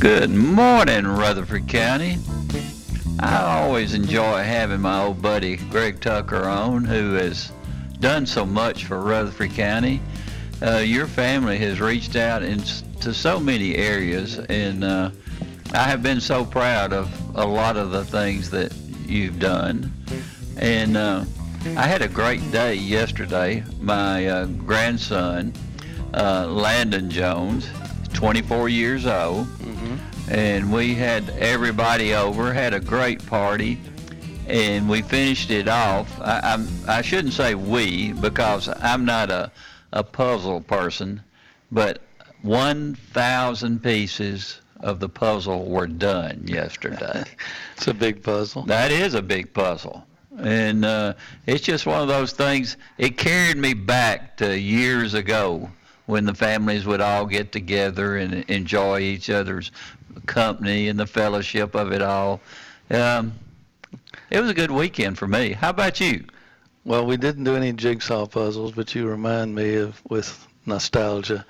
Good morning, Rutherford County. I always enjoy having my old buddy Greg Tucker on, who has done so much for Rutherford County. Uh, your family has reached out into so many areas, and uh, I have been so proud of a lot of the things that you've done. And uh, I had a great day yesterday. My uh, grandson, uh, Landon Jones, 24 years old, and we had everybody over, had a great party, and we finished it off. I, I'm, I shouldn't say we because I'm not a, a puzzle person, but 1,000 pieces of the puzzle were done yesterday. It's a big puzzle. That is a big puzzle. And uh, it's just one of those things. It carried me back to years ago when the families would all get together and enjoy each other's company and the fellowship of it all. Um, it was a good weekend for me. How about you? Well, we didn't do any jigsaw puzzles, but you remind me of with nostalgia.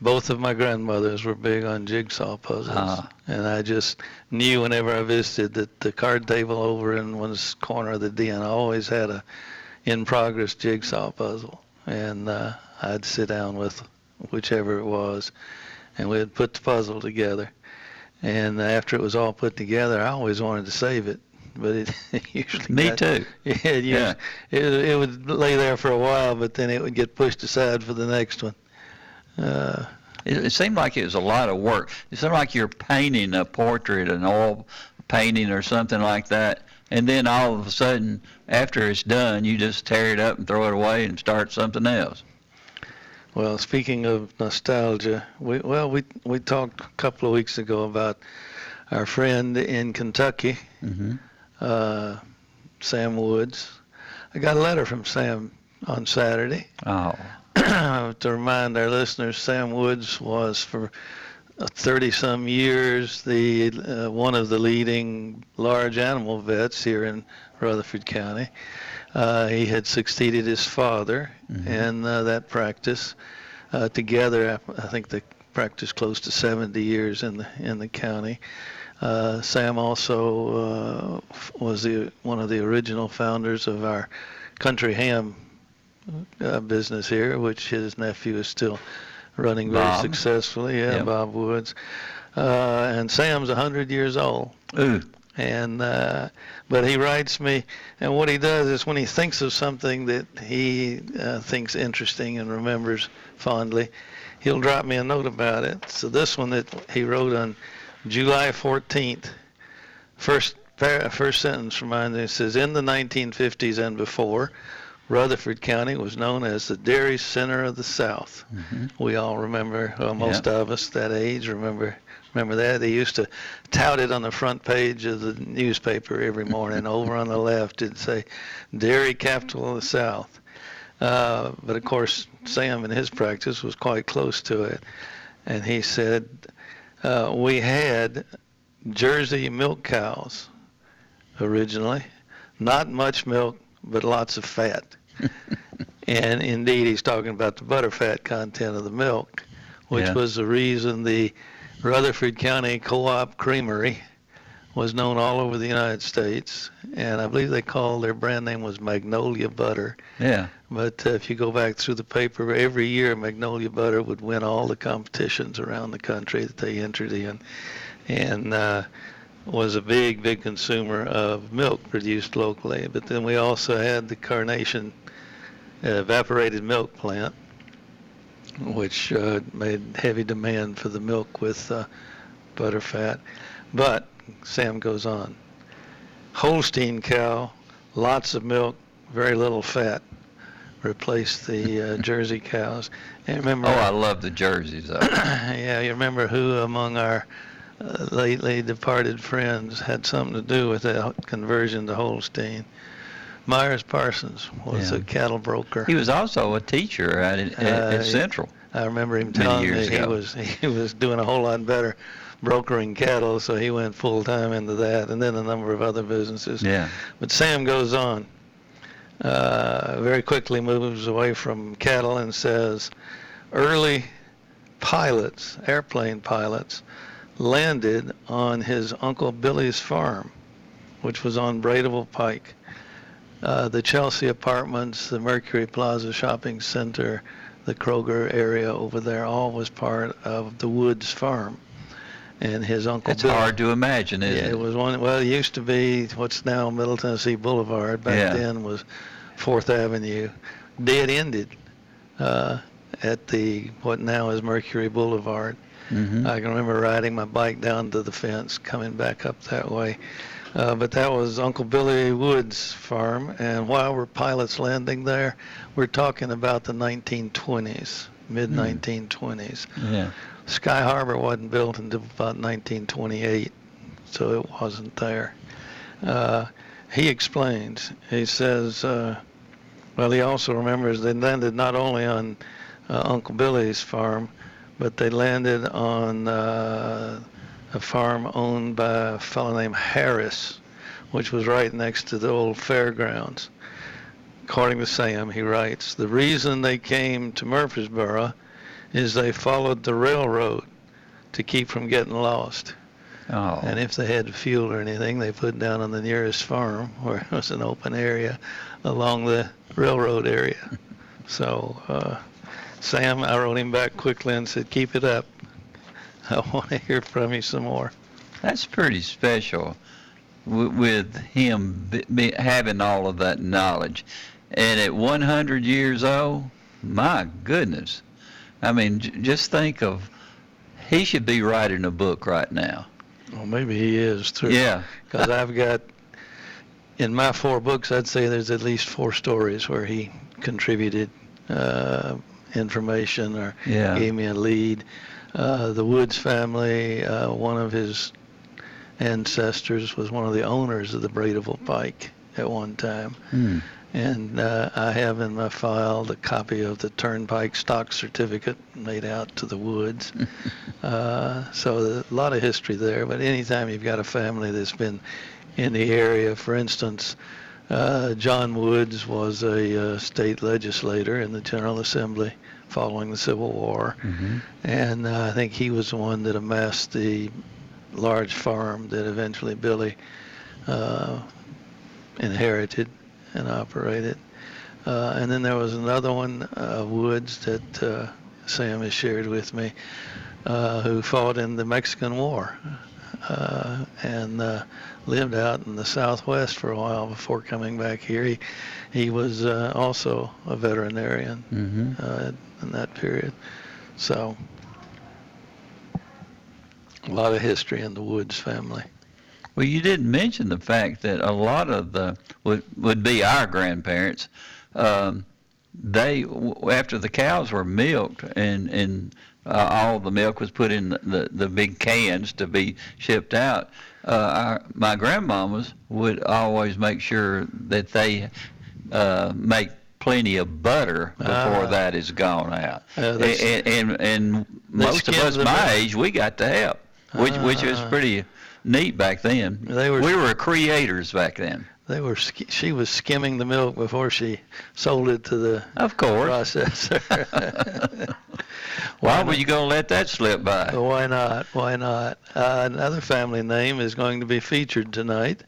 Both of my grandmothers were big on jigsaw puzzles, Ah. and I just knew whenever I visited that the card table over in one corner of the den always had a in-progress jigsaw puzzle, and uh, I'd sit down with whichever it was, and we'd put the puzzle together. And after it was all put together, I always wanted to save it, but it usually Me got- too. Yeah, it, Yeah. it it would lay there for a while, but then it would get pushed aside for the next one. Uh, It, it seemed like it was a lot of work. It seemed like you're painting a portrait, an oil painting or something like that, and then all of a sudden, after it's done, you just tear it up and throw it away and start something else. well, speaking of nostalgia, we well we we talked a couple of weeks ago about our friend in Kentucky, Mm-hmm. uh, Sam Woods. I got a letter from Sam on Saturday. Oh, to remind our listeners, Sam Woods was for 30 some years the uh, one of the leading large animal vets here in Rutherford County. Uh, he had succeeded his father in uh, that practice. Uh, together, I think they practiced close to 70 years in the in the county. Uh, Sam also uh, was the one of the original founders of our country ham uh, business here, which his nephew is still running very Bob. successfully. Yeah, Yep. Bob Woods. Uh, and Sam's 100 years old. ooh, And uh, but he writes me, and what he does is when he thinks of something that he uh, thinks interesting and remembers fondly, he'll drop me a note about it. So this one that he wrote on July 14th, first first sentence reminds me. It says, in the 1950s and before, Rutherford County was known as the dairy center of the South. We all remember, well, most of us that age remember remember that. They used to tout it on the front page of the newspaper every morning. Over on the left, it'd say, "Dairy capital of the South." Uh, but of course, Sam in his practice was quite close to it, and he said, uh, "We had Jersey milk cows originally, not much milk, but lots of fat." and indeed, he's talking about the butterfat content of the milk, which Yeah. was the reason the Rutherford County Co-op Creamery was known all over the United States, and I believe they called their brand name was Magnolia Butter. yeah. But uh, if you go back through the paper, every year Magnolia Butter would win all the competitions around the country that they entered in, and uh, was a big, big consumer of milk produced locally. But then we also had the Carnation evaporated milk plant, which uh, made heavy demand for the milk with uh, butterfat. But Sam goes on. Holstein cow, lots of milk, very little fat. Replaced the uh, Jersey cows. And remember? Oh, I love the jerseys. Yeah, you remember who among our uh, lately departed friends had something to do with that conversion to Holstein? Myers Parsons was Yeah. a cattle broker. He was also a teacher at, at, at Uh, Central. I remember him telling me he was he was doing a whole lot better brokering cattle, so he went full time into that, and then a number of other businesses. Yeah. But Sam goes on. Uh, very quickly moves away from cattle and says, early pilots, airplane pilots, landed on his uncle Billy's farm, which was on Bradyville Pike. Uh, the Chelsea Apartments, the Mercury Plaza Shopping Center, the Kroger area over there, all was part of the Woods farm. And his uncle It's Bill. hard to imagine, Yeah, isn't it it? was one. Well, it used to be what's now Middle Tennessee Boulevard. Back Yeah. then was Fourth Avenue, dead ended uh, at the what now is Mercury Boulevard. Hmm I can remember riding my bike down to the fence, coming back up that way. Uh, but that was Uncle Billy Wood's farm, and while we're pilots landing there, we're talking about the 1920s, mid 1920s. yeah. Sky Harbor wasn't built until about 1928, so it wasn't there. Uh, he explains. He says, uh, well, he also remembers they landed not only on uh, Uncle Billy's farm, but they landed on uh, a farm owned by a fellow named Harris, which was right next to the old fairgrounds. According to Sam, he writes, the reason they came to Murfreesboro is they followed the railroad to keep from getting lost. Oh. And if they had fuel or anything, they put down on the nearest farm where it was an open area along the railroad area. So, uh, Sam, I wrote him back quickly and said, keep it up. I want to hear from you some more. That's pretty special with him having all of that knowledge. And at 100 years old, my goodness. I mean, just think of, he should be writing a book right now. Well, maybe he is too. Yeah. Because I've got, in my four books, I'd say there's at least four stories where he contributed uh, information or Yeah. gave me a lead. Uh, the Woods family, uh, one of his ancestors was one of the owners of the Bradyville Pike at one time. Hmm. And uh, I have in my file the copy of the Turnpike stock certificate made out to the Woods. uh, so a lot of history there. But anytime you've got a family that's been in the area, for instance, uh, John Woods was a uh, state legislator in the General Assembly following the Civil War. hmm And uh, I think he was the one that amassed the large farm that eventually Billy uh, inherited and operated. Uh, and then there was another one, uh, Woods, that uh, Sam has shared with me, uh, who fought in the Mexican War uh, and uh, lived out in the Southwest for a while before coming back here. He, he was uh, also a veterinarian hmm uh, in that period. So, a lot of history in the Woods family. Well, you didn't mention the fact that a lot of the would would be our grandparents. Um, they after the cows were milked and and uh, all the milk was put in the, the, the big cans to be shipped out. Uh, our, my grandmamas would always make sure that they uh, make plenty of butter before Ah. that is gone out. Uh, and, and and most of us my milk. age, we got to help, which which was Ah. pretty neat back then. They were- we were creators back then. They were she was skimming the milk before she sold it to the Of course. processor. Why were you going to let that slip by? Why not? Why not? Uh, another family name is going to be featured tonight.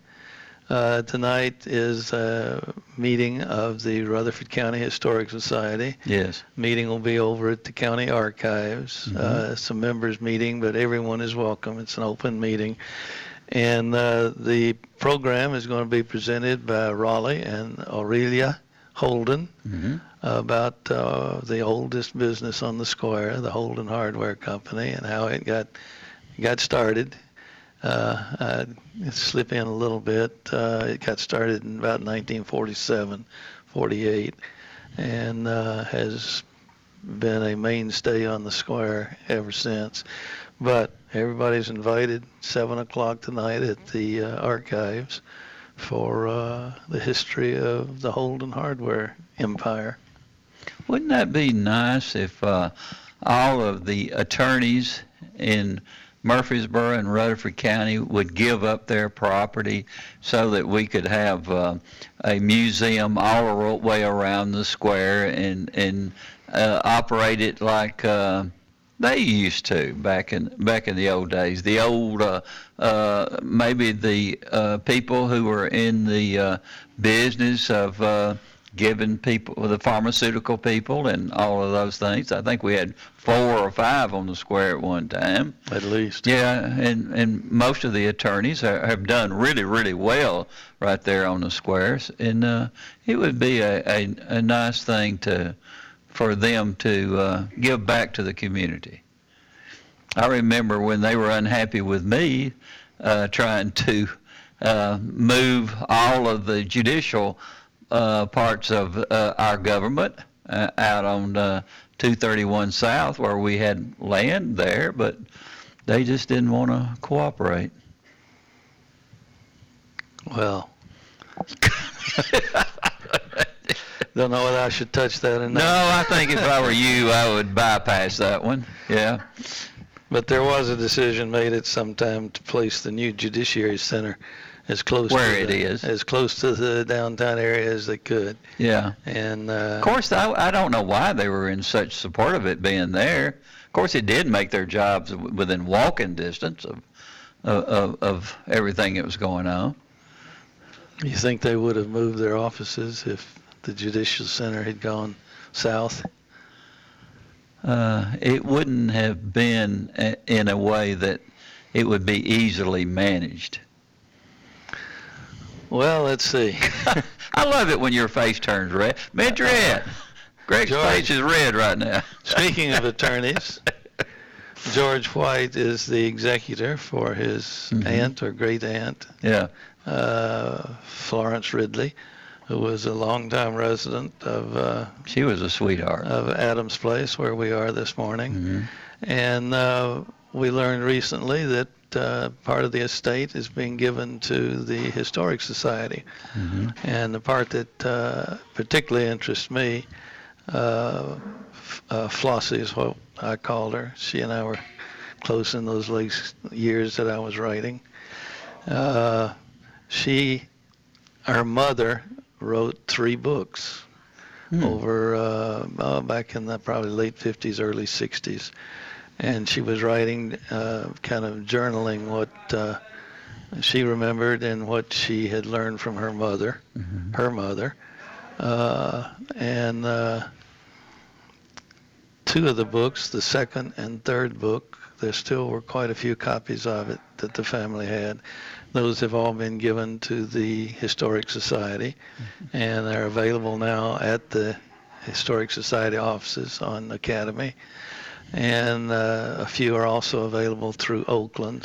Uh, tonight is a meeting of the Rutherford County Historic Society. Yes. Meeting will be over at the county archives. Mhm. Uh, some members meeting, but everyone is welcome. It's an open meeting. And uh, the program is going to be presented by Raleigh and Aurelia Holden hmm about uh, the oldest business on the square, the Holden Hardware Company, and how it got got started. Uh, I slip in a little bit. Uh, it got started in about 1947, 48, and uh, has been a mainstay on the square ever since. But everybody's invited, 7 o'clock tonight at the uh, archives for uh, the history of the Holden Hardware Empire. Wouldn't that be nice if uh, all of the attorneys in Murfreesboro and Rutherford County would give up their property so that we could have uh, a museum all the way around the square and and uh, operate it like uh, they used to back in back in the old days. The old uh, uh, maybe the uh, people who were in the uh, business of uh, giving people the pharmaceutical people and all of those things. I think we had four or five on the square at one time. At least. Yeah, and and most of the attorneys are, have done really really well right there on the squares, and uh, it would be a, a, a nice thing to for them to uh, give back to the community. I remember when they were unhappy with me uh, trying to uh, move all of the judicial uh, parts of uh, our government uh, out on uh, 231 South where we had land there, but they just didn't want to cooperate. Well, don't know whether I should touch that or No. I think if I were you, I would bypass that one. Yeah. But there was a decision made at some time to place the new judiciary center as close Where to it the, is. as close to the downtown area as they could. Yeah. And uh, Of course, I, I don't know why they were in such support of it being there. Of course, it did make their jobs within walking distance of, of, of everything that was going on. you think they would have moved their offices if the judicial center had gone south? Uh, it wouldn't have been a, in a way that it would be easily managed. Well, let's see. I love it when your face turns red. Red. Greg's George. face is red right now. Speaking of attorneys, George White is the executor for his Mhm. aunt or great aunt, Yeah. uh, Florence Ridley, who was a longtime resident of uh, She was a sweetheart. of Adams Place, where we are this morning. Mhm. And uh, we learned recently that uh, part of the estate is being given to the Historic Society. Mhm. And the part that uh, particularly interests me, uh, uh, Flossie is what I called her. She and I were close in those late years that I was writing. Uh, she, her mother, wrote three books Hmm. over uh, uh, back in the probably late 50s, early 60s, and she was writing, uh, kind of journaling what uh, she remembered and what she had learned from her mother, Mhm. her mother, uh, and uh, two of the books, the second and third book, there still were quite a few copies of it that the family had. Those have all been given to the Historic Society, and they're available now at the Historic Society offices on Academy. And uh, a few are also available through Oakland,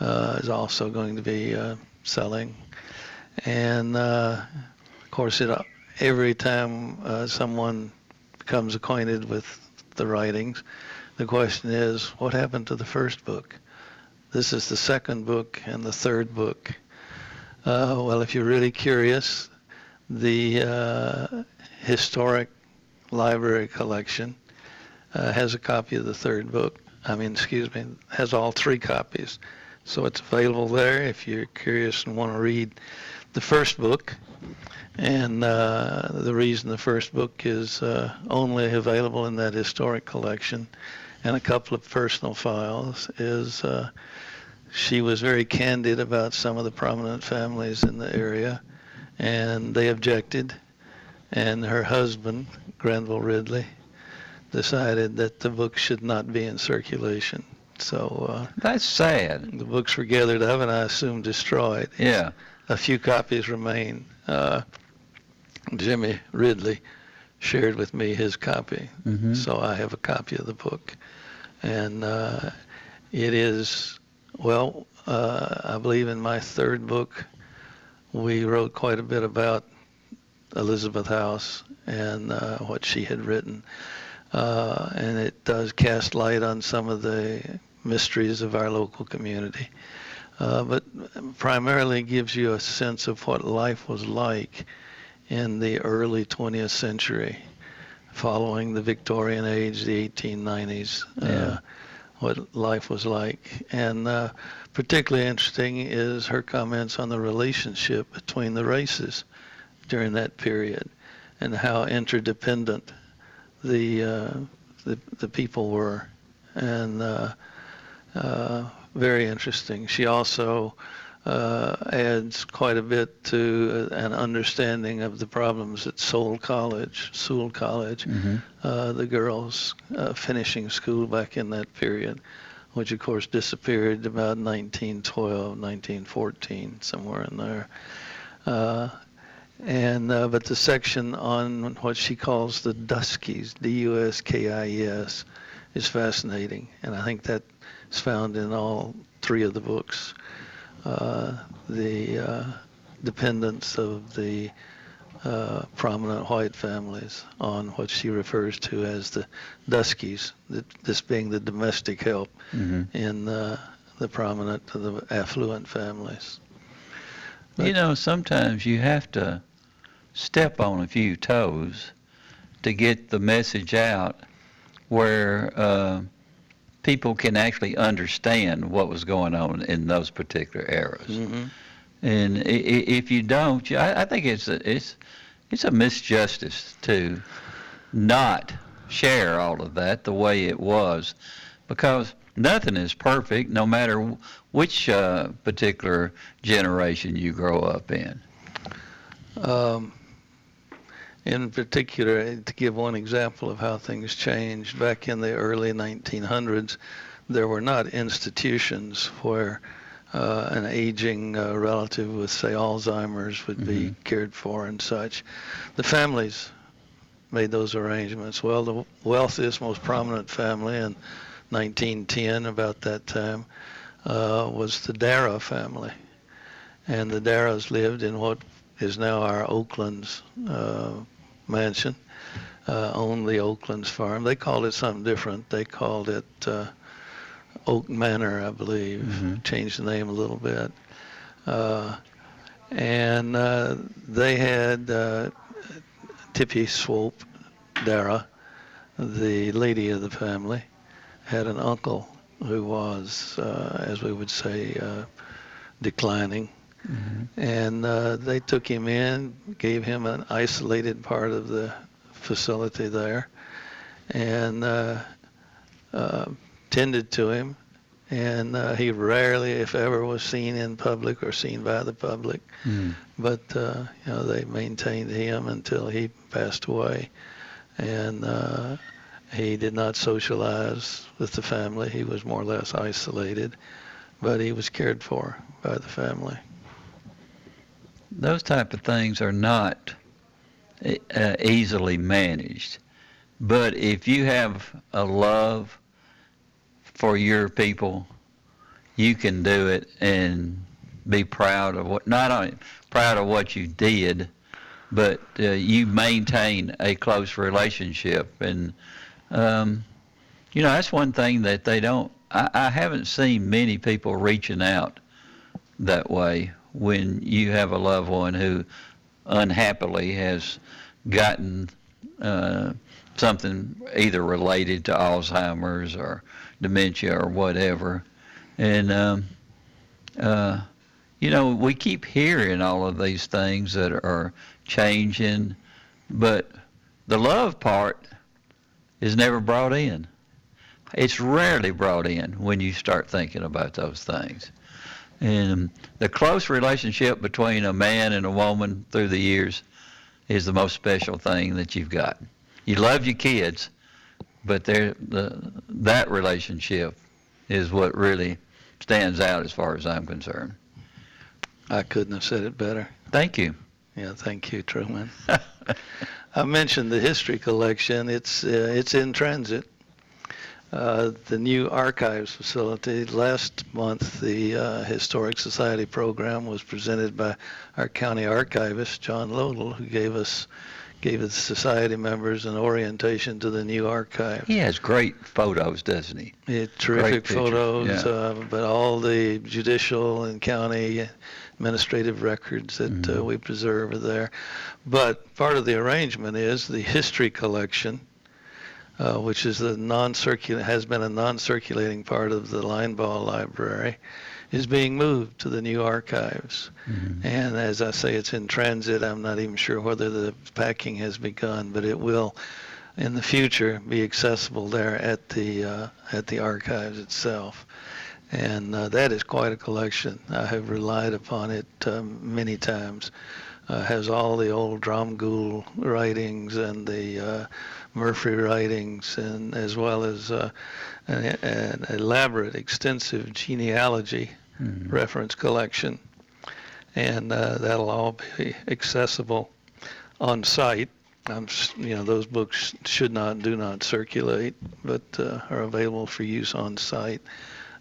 uh, is also going to be uh, selling. And uh, of course, it, every time uh, someone becomes acquainted with the writings, the question is, what happened to the first book? This is the second book and the third book. Uh, well, if you're really curious, the uh, historic library collection uh, has a copy of the third book. I mean, excuse me, has all three copies. So it's available there if you're curious and want to read the first book. And uh, the reason the first book is uh, only available in that historic collection and a couple of personal files is uh, she was very candid about some of the prominent families in the area, and they objected. And her husband, Granville Ridley, decided that the book should not be in circulation. So uh, That's sad. the books were gathered up and I assume destroyed. Yeah. A few copies remain. Uh, Jimmy Ridley shared with me his copy, Mhm. so I have a copy of the book, and uh, it is well. Uh, I believe in my third book, we wrote quite a bit about Elizabeth House and uh, what she had written, uh, and it does cast light on some of the mysteries of our local community. Uh, but primarily gives you a sense of what life was like in the early 20th century, following the Victorian age, the 1890s, Yeah. What life was like. And uh, particularly interesting is her comments on the relationship between the races during that period and how interdependent the uh, the, the people were, and uh, uh, very interesting. She also uh, adds quite a bit to an understanding of the problems at Soule College, Soule College, Mhm. uh, the girls uh, finishing school back in that period, which of course disappeared about 1912, 1914, somewhere in there. Uh, and uh, but the section on what she calls the Duskies, D-U-S-K-I-E-S, is fascinating, and I think that is found in all three of the books. Uh, the uh, dependence of the uh, prominent white families on what she refers to as the Duskies, th- this being the domestic help Mhm. in uh, the prominent, the affluent families. You know, sometimes you have to step on a few toes to get the message out where uh, people can actually understand what was going on in those particular eras. hmm And if you don't, I I think it's a, it's it's a misjustice to not share all of that the way it was, because nothing is perfect, no matter which uh, particular generation you grow up in. Um, in particular, to give one example of how things changed, back in the early 1900s, there were not institutions where uh, an aging uh, relative with, say, Alzheimer's would be Mhm. cared for and such. The families made those arrangements. Well, the wealthiest, most prominent family in 1910, about that time, uh, was the Darrah family. And the Darrahs lived in what is now our Oaklands uh, mansion, uh, owned the Oaklands farm. They called it something different. They called it uh, Oak Manor, I believe. Mhm. Changed the name a little bit. Uh, and uh, they had uh, Tippy Swope Darrah, the lady of the family, had an uncle who was, uh, as we would say, uh, declining and uh, they took him in, gave him an isolated part of the facility there, and uh, uh, tended to him. And uh, he rarely, if ever, was seen in public or seen by the public. Mm. But uh, you know, they maintained him until he passed away, and uh, he did not socialize with the family. He was more or less isolated, but he was cared for by the family. Those type of things are not uh, easily managed. But if you have a love for your people, you can do it and be proud of what not only proud of what you did, but uh, you maintain a close relationship. And um, you know that's one thing that they don't. I, I haven't seen many people reaching out that way when you have a loved one who unhappily has gotten uh, something either related to Alzheimer's or dementia or whatever. And, um, uh, you know, we keep hearing all of these things that are changing, but the love part is never brought in. It's rarely brought in when you start thinking about those things. And the close relationship between a man and a woman through the years is the most special thing that you've got. You love your kids, but the, that relationship is what really stands out as far as I'm concerned. I couldn't have said it better. Thank you. Yeah, thank you, Truman. I mentioned the history collection. It's uh, it's in transit. Uh, the new archives facility. Last month, the uh, Historic Society program was presented by our county archivist, John Lodl, who gave us gave the society members an orientation to the new archive. He has great photos, doesn't he? Yeah, terrific photos, yeah. uh, but all the judicial and county administrative records that uh, Mhm. we preserve are there. But part of the arrangement is the history collection, uh, which is the non-circulating has been a non-circulating part of the Linebaugh Library, is being moved to the new archives. Mhm. And as I say, it's in transit. I'm not even sure whether the packing has begun, but it will, in the future, be accessible there at the uh, at the archives itself. And uh, that is quite a collection. I have relied upon it um, many times. Uh, has all the old Dromgoole writings and the uh, Murphy writings, and as well as uh, an, an elaborate, extensive genealogy Mhm. reference collection, and uh, that'll all be accessible on site. I'm, you know, those books should not, do not circulate, but uh, are available for use on site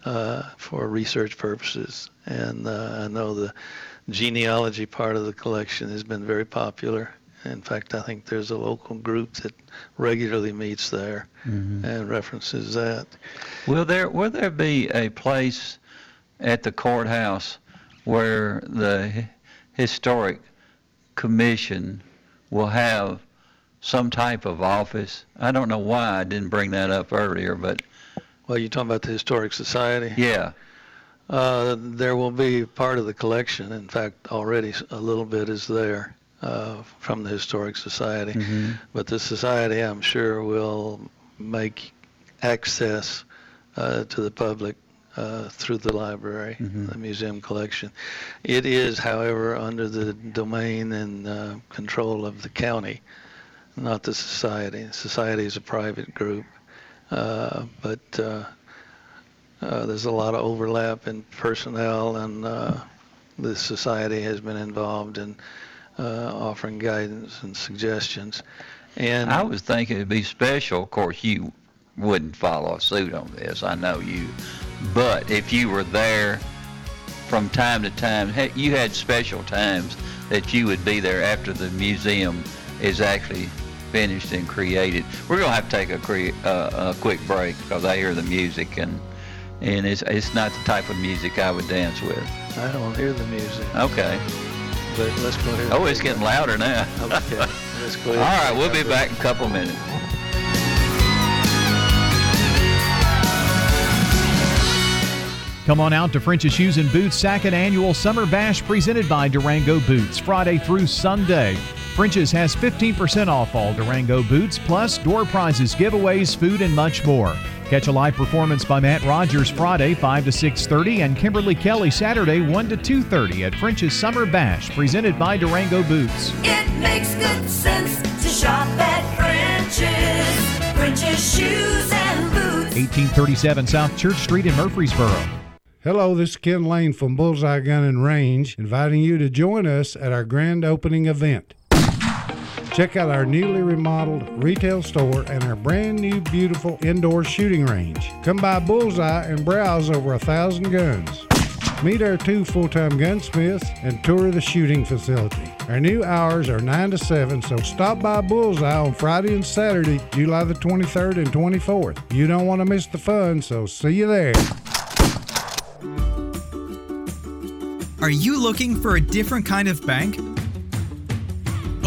uh, for research purposes. And uh, I know the genealogy part of the collection has been very popular. In fact, I think there's a local group that regularly meets there Mhm. and references that. Will there will there be a place at the courthouse where the historic commission will have some type of office? I don't know why I didn't bring that up earlier, but Well, you're talking about the Historic Society? yeah. Uh, there will be part of the collection. In fact, already a little bit is there uh, from the Historic Society. Mhm. But the society, I'm sure, will make access uh, to the public uh, through the library, Mhm. the museum collection. It is, however, under the domain and uh, control of the county, not the society. The society is a private group, uh, but uh, uh, there's a lot of overlap in personnel, and uh, the society has been involved in uh, offering guidance and suggestions. And I was thinking it'd be special. Of course, you wouldn't follow suit on this. I know you. But if you were there from time to time, you had special times that you would be there after the museum is actually finished and created. We're gonna have to take a, cre- uh, a quick break because I hear the music and and it's it's not the type of music I would dance with. I don't hear the music, Okay. But let's go ahead. Oh, it's getting louder now. Okay, let's go ahead. right, we'll be back in a couple minutes. Come on out to French's Shoes and Boots second annual summer bash presented by Durango Boots, Friday through Sunday. French's has 15% off all Durango boots, plus door prizes, giveaways, food, and much more. Catch a live performance by Matt Rogers Friday 5 to 6:30 and Kimberly Kelly Saturday 1 to 2:30 at French's Summer Bash presented by Durango Boots. It makes good sense to shop at French's. French's shoes and boots. 1837 South Church Street in Murfreesboro. Hello, this is Ken Lane from Bullseye Gun and Range, inviting you to join us at our grand opening event. Check out our newly remodeled retail store and our brand new beautiful indoor shooting range. Come by Bullseye and browse over a thousand guns. Meet our two full-time gunsmiths and tour the shooting facility. Our new hours are 9 to 7, so stop by Bullseye on Friday and Saturday, July the 23rd and 24th. You don't want to miss the fun, so see you there. Are you looking for a different kind of bank?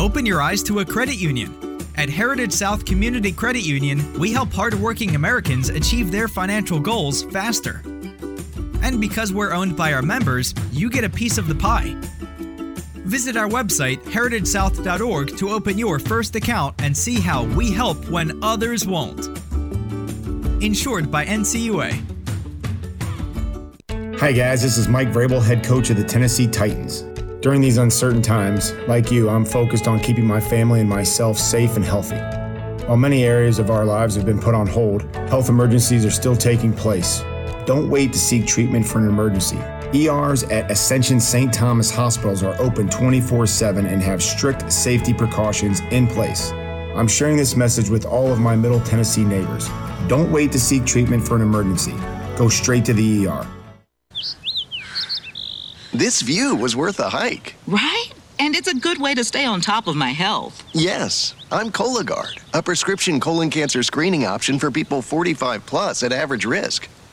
Open your eyes to a credit union. At Heritage South Community Credit Union, we help hardworking Americans achieve their financial goals faster. And because we're owned by our members, you get a piece of the pie. Visit our website, heritagesouth.org, to open your first account and see how we help when others won't. Insured by NCUA. Hi, guys. This is Mike Vrabel, head coach of the Tennessee Titans. During these uncertain times, like you, I'm focused on keeping my family and myself safe and healthy. While many areas of our lives have been put on hold, health emergencies are still taking place. Don't wait to seek treatment for an emergency. ERs at Ascension St. Thomas hospitals are open 24 7 and have strict safety precautions in place. I'm sharing this message with all of my Middle Tennessee neighbors. Don't wait to seek treatment for an emergency. Go straight to the ER. This view was worth a hike. Right? And it's a good way to stay on top of my health. Yes, I'm Cologuard, a prescription colon cancer screening option for people 45 plus at average risk.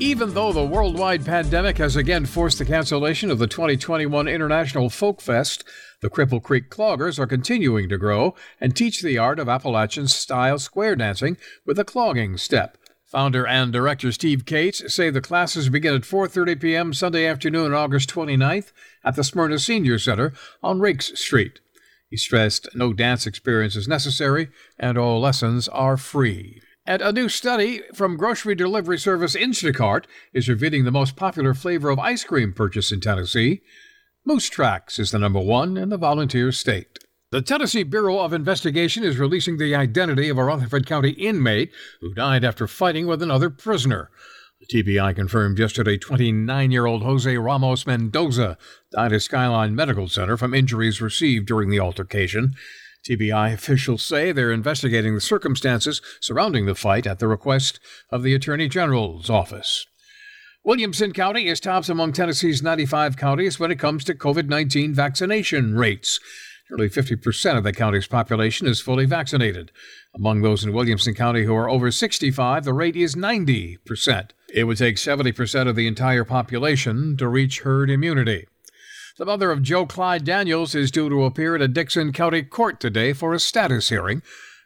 Even though the worldwide pandemic has again forced the cancellation of the 2021 International Folk Fest, the Cripple Creek Cloggers are continuing to grow and teach the art of Appalachian style square dancing with a clogging step. Founder and director Steve Cates say the classes begin at 4:30 p.m. Sunday afternoon, August 29th at the Smyrna Senior Center on Rakes Street. He stressed no dance experience is necessary and all lessons are free. And a new study from grocery delivery service Instacart is revealing the most popular flavor of ice cream purchase in Tennessee. Moose Tracks is the number one in the volunteer state. The Tennessee Bureau of Investigation is releasing the identity of a Rutherford County inmate who died after fighting with another prisoner. The TBI confirmed yesterday 29 year old Jose Ramos Mendoza died at Skyline Medical Center from injuries received during the altercation. TBI officials say they're investigating the circumstances surrounding the fight at the request of the Attorney General's office. Williamson County is tops among Tennessee's 95 counties when it comes to COVID 19 vaccination rates. Nearly 50% of the county's population is fully vaccinated. Among those in Williamson County who are over 65, the rate is 90%. It would take 70% of the entire population to reach herd immunity. The mother of Joe Clyde Daniels is due to appear at a Dickson County court today for a status hearing.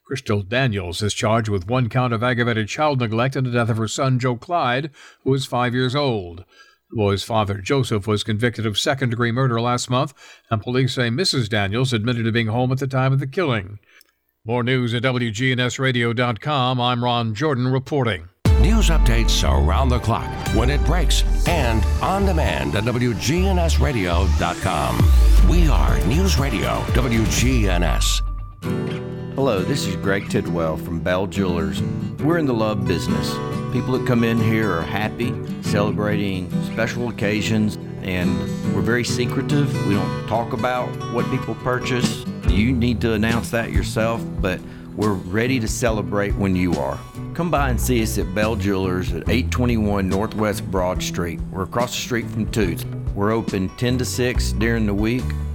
Crystal Daniels is charged with one count of aggravated child neglect in the death of her son, Joe Clyde, who is five years old. The boy's father, Joseph, was convicted of second degree murder last month, and police say Mrs. Daniels admitted to being home at the time of the killing. More news at WGNSradio.com. I'm Ron Jordan reporting. News updates around the clock, when it breaks, and on demand at WGNSradio.com. We are News Radio WGNS. Hello, this is Greg Tidwell from Bell Jewelers. We're in the love business. People that come in here are happy, celebrating special occasions, and we're very secretive. We don't talk about what people purchase. You need to announce that yourself, but we're ready to celebrate when you are. Come by and see us at Bell Jewelers at 821 Northwest Broad Street. We're across the street from Toots. We're open 10 to 6 during the week,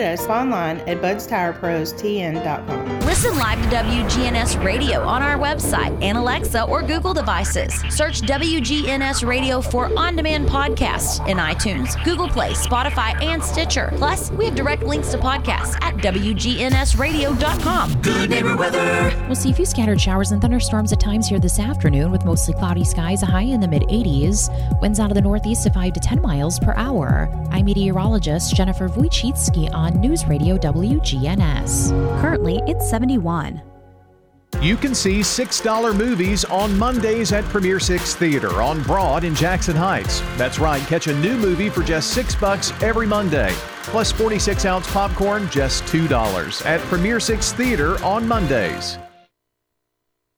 us online at budstireprostn.com. Listen live to WGNS Radio on our website and Alexa or Google devices. Search WGNS Radio for on demand podcasts in iTunes, Google Play, Spotify, and Stitcher. Plus, we have direct links to podcasts at WGNSradio.com. Good neighbor weather. We'll see a few scattered showers and thunderstorms at times here this afternoon with mostly cloudy skies, a high in the mid 80s. Winds out of the northeast to 5 to 10 miles per hour. I'm meteorologist Jennifer Wojcicki on News Radio WGNS. Currently, it's 71. You can see $6 movies on Mondays at Premier 6 Theater on Broad in Jackson Heights. That's right, catch a new movie for just 6 bucks every Monday. Plus 46 ounce popcorn, just $2 at Premier 6 Theater on Mondays.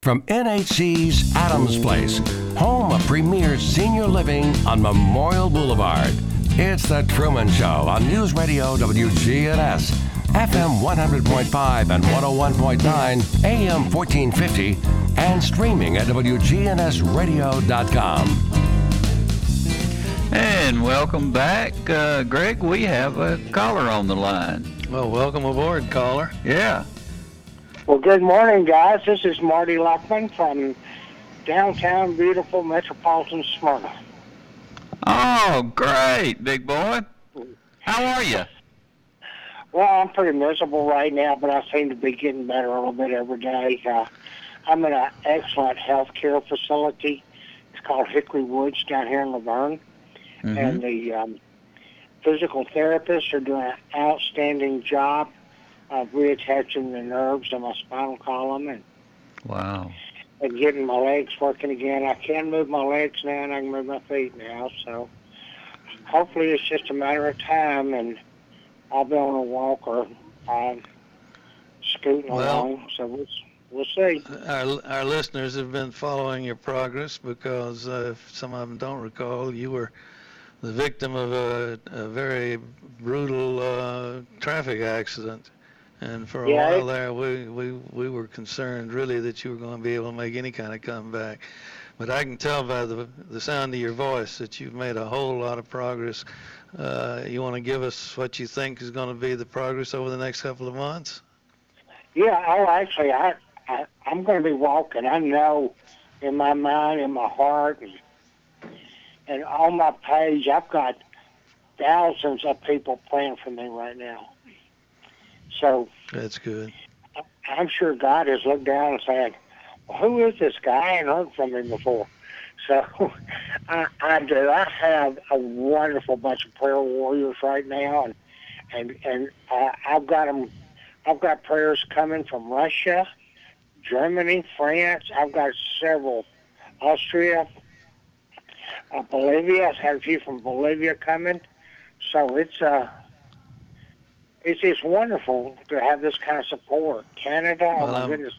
From NHC's Adams Place, home of premier senior living on Memorial Boulevard. It's The Truman Show on News Radio WGNS, FM 100.5 and 101.9, AM 1450, and streaming at WGNSradio.com. And welcome back, uh, Greg. We have a caller on the line. Well, welcome aboard, caller. Yeah. Well, good morning, guys. This is Marty Lockman from downtown beautiful metropolitan Smyrna. Oh, great, big boy. How are you? Well, I'm pretty miserable right now, but I seem to be getting better a little bit every day. Uh, I'm in an excellent health care facility. It's called Hickory Woods down here in La Vergne. Mm-hmm. And the um, physical therapists are doing an outstanding job of reattaching the nerves in my spinal column and, Wow. And getting my legs working again. I can move my legs now and I can move my feet now. So hopefully it's just a matter of time and I'll be on a walk or um, scooting Well- along. So we'll, we'll see. Our, our listeners have been following your progress because uh, if some of them don't recall, you were the victim of a, a very brutal uh, traffic accident. And for a Yeah, while there, we, we, we were concerned really that you were going to be able to make any kind of comeback. But I can tell by the, the sound of your voice that you've made a whole lot of progress. Uh, you want to give us what you think is going to be the progress over the next couple of months? Yeah, oh, actually, I, I I'm going to be walking. I know in my mind, in my heart, and, and on my page, I've got thousands of people praying for me right now. So That's good. I'm sure God has looked down and said, well, "Who is this guy? I ain't heard from him before." So I, I do. I have a wonderful bunch of prayer warriors right now, and and and uh, I've got them. I've got prayers coming from Russia, Germany, France. I've got several, Austria, uh, Bolivia. I've had a few from Bolivia coming. So it's uh, it's just wonderful to have this kind of support. Canada, oh my I'm- goodness.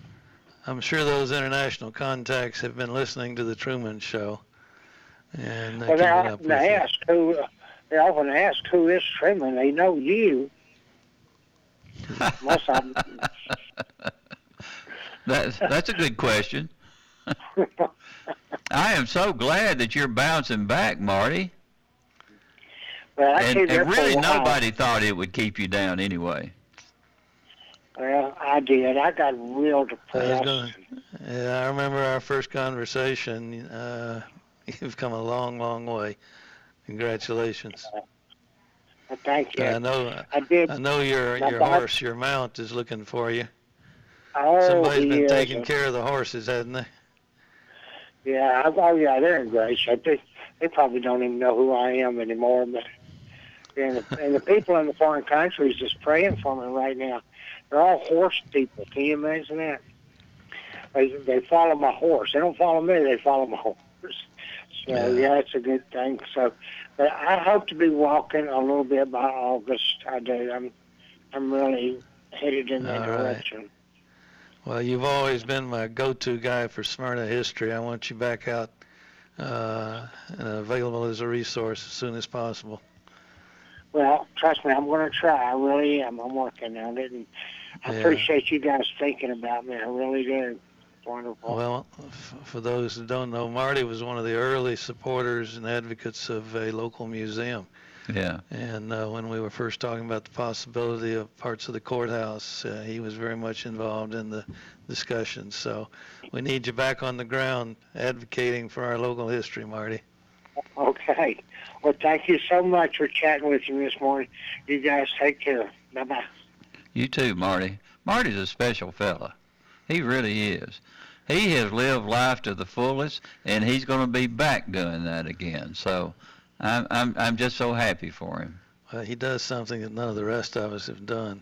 I'm sure those international contacts have been listening to the Truman Show, and they Well, they keep up often with you. ask who. They often ask who is Truman. They know you. Most of them. That's that's a good question. I am so glad that you're bouncing back, Marty. Well, I And, and really, nobody thought it would keep you down anyway. Well, I did. I got real I depressed. gonna, yeah, I remember our first conversation. Uh, you've come a long, long way. Congratulations. Well, thank you. I know. I did. I know your My your body- horse, your mount, is looking for you. Oh, Somebody's he been is. taking care of the horses, hasn't they? Yeah, I, oh yeah, they're in great shape. They, they probably don't even know who I am anymore. But and the, and the people in the foreign countries just praying for me right now. They're all horse people. Can you imagine that? They they follow my horse. They don't follow me. They follow my horse. So yeah, it's a good thing. So, but I hope to be walking a little bit by August. I do. I'm I'm really headed in that All right. direction. Well, you've always been my go-to guy for Smyrna history. I want you back out uh, and available as a resource as soon as possible. Well, trust me, I'm going to try. I really am. I'm working on it, and I Yeah. appreciate you guys thinking about me. I really do. Wonderful. Well, f- for those who don't know, Marty was one of the early supporters and advocates of a local museum. Yeah. And uh, when we were first talking about the possibility of parts of the courthouse, uh, he was very much involved in the discussions. So we need you back on the ground advocating for our local history, Marty. Okay. Well, thank you so much for chatting with me this morning. You guys take care. Bye bye. You too, Marty. Marty's a special fella. He really is. He has lived life to the fullest, and he's going to be back doing that again. So I'm, I'm, I'm just so happy for him. Uh, he does something that none of the rest of us have done.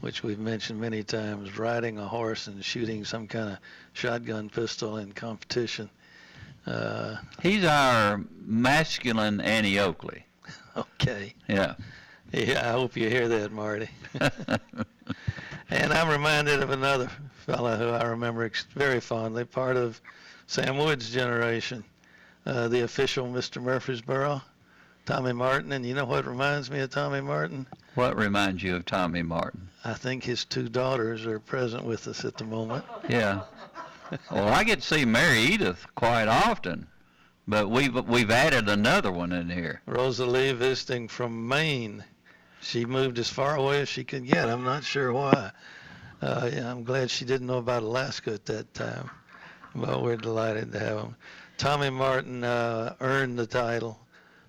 which we've mentioned many times, riding a horse and shooting some kind of shotgun pistol in competition. Uh, He's our masculine Annie Oakley. okay. Yeah. Yeah, I hope you hear that, Marty. and I'm reminded of another fellow who I remember ex- very fondly, part of Sam Wood's generation, uh, the official Mr. Murfreesboro, Tommy Martin. And you know what reminds me of Tommy Martin? What reminds you of Tommy Martin? I think his two daughters are present with us at the moment. Yeah. Well, I get to see Mary Edith quite often, but we've we've added another one in here. Rosalie visiting from Maine. She moved as far away as she could get. I'm not sure why. Uh, yeah, I'm glad she didn't know about Alaska at that time. But we're delighted to have him. Tommy Martin uh, earned the title,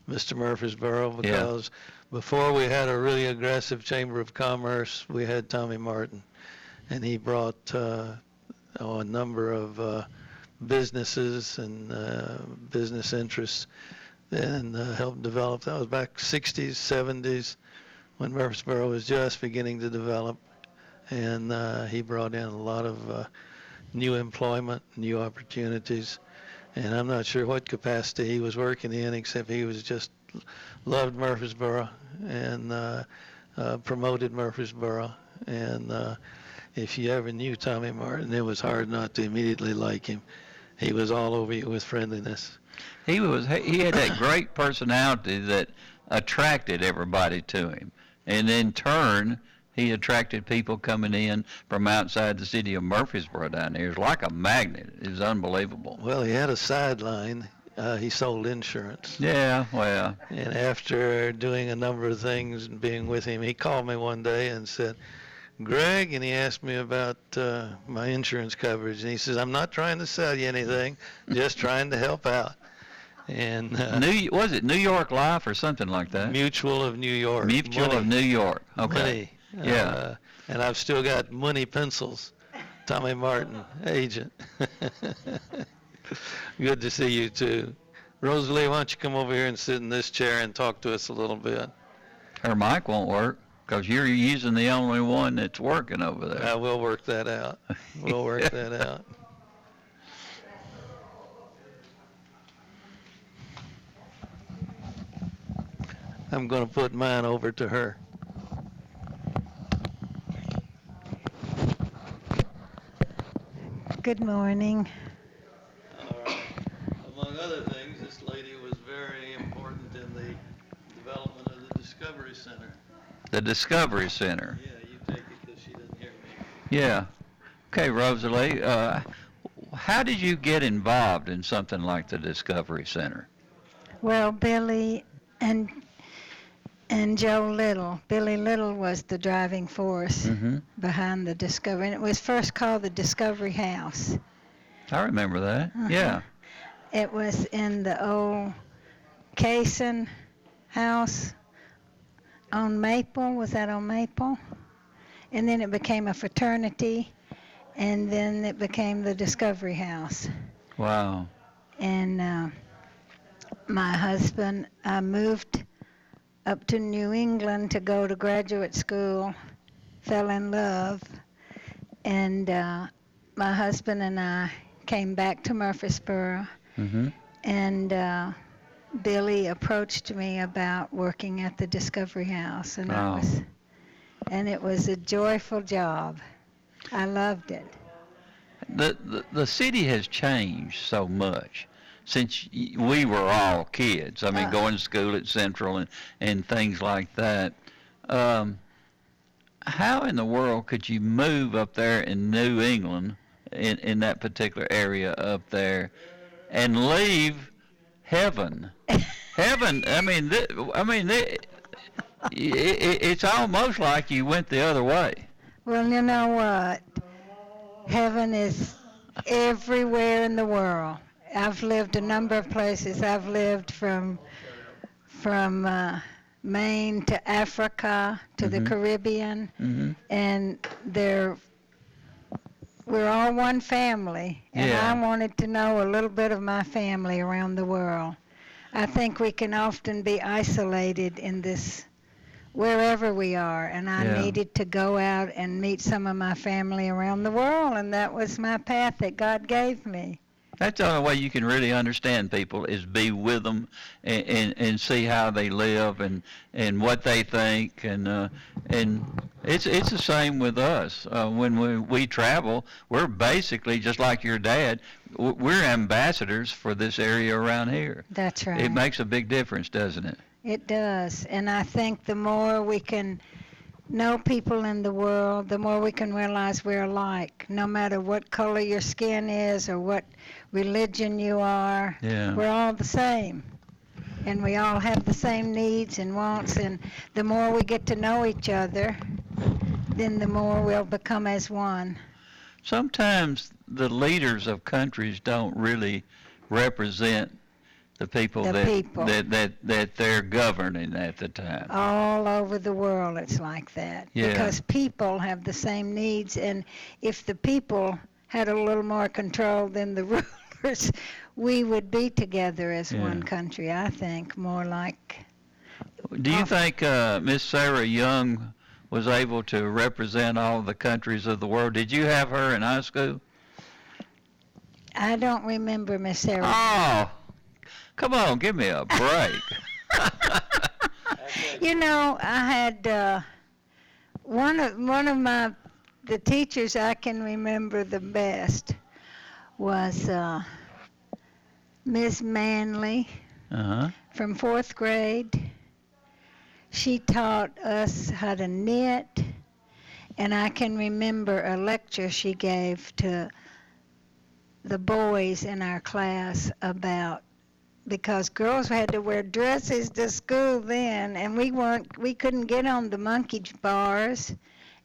Mr. Murfreesboro, because before we had a really aggressive Chamber of Commerce, we had Tommy Martin. And he brought uh, a number of uh, businesses and uh, business interests and uh, helped develop. That was back 60s, 70s, when Murfreesboro was just beginning to develop, and uh, he brought in a lot of uh, new employment, new opportunities, and I'm not sure what capacity he was working in, except he was just loved Murfreesboro and uh, promoted Murfreesboro, and if you ever knew Tommy Martin, it was hard not to immediately like him. He was all over you with friendliness. He was he had that great personality that attracted everybody to him, and in turn he attracted people coming in from outside the city of Murfreesboro down here. It was like a magnet. It was unbelievable. Well, he had a sideline. Uh, he sold insurance. Yeah, well, And after doing a number of things and being with him, he called me one day and said, Greg, and he asked me about uh, my insurance coverage. And he says, I'm not trying to sell you anything, just trying to help out. And uh, New was it New York Life or something like that? Mutual of New York. Mutual Money. of New York. Okay. Money. Yeah. Uh, and I've still got money pencils. Tommy Martin, agent. Good to see you too. Rosalie, why don't you come over here and sit in this chair and talk to us a little bit? Her mic won't work because you're using the only one that's working over there. I will work that out. We'll work that out. I'm going to put mine over to her. Good morning. Among other things, this lady was very important in the development of the Discovery Center. The Discovery Center. Yeah, you take it because she didn't hear me. Yeah. Okay, Rosalie. Uh, how did you get involved in something like the Discovery Center? Well, Billy and and Joe Little. Billy Little was the driving force Mm-hmm. behind the Discovery, and it was first called the Discovery House. I remember that. Uh-huh. Yeah. It was in the old Cason house on Maple. Was that on Maple? And then it became a fraternity, and then it became the Discovery House. Wow. and uh, my husband I moved up to New England to go to graduate school, fell in love, and uh, my husband and I came back to Murfreesboro, Mm-hmm. and uh, Billy approached me about working at the Discovery House, and I was, and it was a joyful job. I loved it. The, the the city has changed so much since we were all kids. I mean, Uh. going to school at Central and and things like that. Um, how in the world could you move up there in New England, in in that particular area up there, and leave heaven? heaven. I mean, th- I mean, th- i i it's almost like you went the other way. Well, you know what? Heaven is everywhere in the world. I've lived a number of places. I've lived from from uh, Maine to Africa to the Mhm. Caribbean, Mm-hmm. and they're we're all one family. And Yeah. I wanted to know a little bit of my family around the world. I think we can often be isolated in this wherever we are. And I Yeah. needed to go out and meet some of my family around the world, and that was my path that God gave me. That's the only way you can really understand people is be with them and, and, and see how they live and, and what they think and uh, and it's it's the same with us uh, when we, we travel we're basically just like your dad we're ambassadors for this area around here That's right. it makes a big difference doesn't it It does. And I think the more we can know people in the world, the more we can realize we're alike. No matter what color your skin is or what religion you are, Yeah. we're all the same. And we all have the same needs and wants. And the more we get to know each other, then the more we'll become as one. sometimes the leaders of countries don't really represent the people The that, people. that that that they're governing at the time. All over the world, it's like that. Yeah. Because people have the same needs, and if the people had a little more control than the rulers, we would be together as Yeah. one country, I think, more like. Do you think uh, Miss Sarah Young was able to represent all the countries of the world? Did you have her in high school? I don't remember Miss Sarah. Oh, come on, give me a break. You know, I had uh, one of one of my the teachers I can remember the best was uh, Miss Manley. Uh huh. from fourth grade. She taught us how to knit, and I can remember a lecture she gave to the boys in our class about because girls had to wear dresses to school then and we weren't we couldn't get on the monkey bars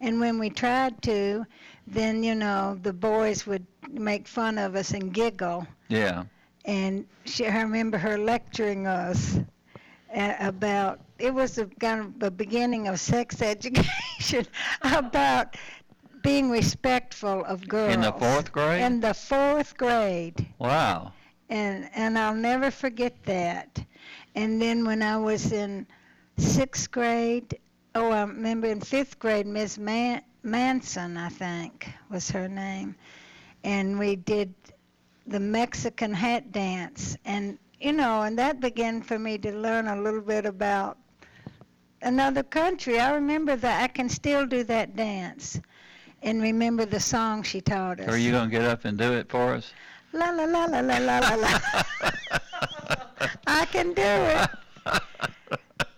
and when we tried to then you know the boys would make fun of us and giggle Yeah. and she, I remember her lecturing us uh, about it was a kind of the beginning of sex education about being respectful of girls In the fourth grade? in the fourth grade Wow. and and I'll never forget that and then when I was in sixth grade Oh, I remember in fifth grade, Miss Man- Manson, I think, was her name, and we did the Mexican hat dance, and you know, and that began for me to learn a little bit about another country. I remember that I can still do that dance, and remember the song she taught us. Are you gonna get up and do it for us? La la la la la la la la. I can do it.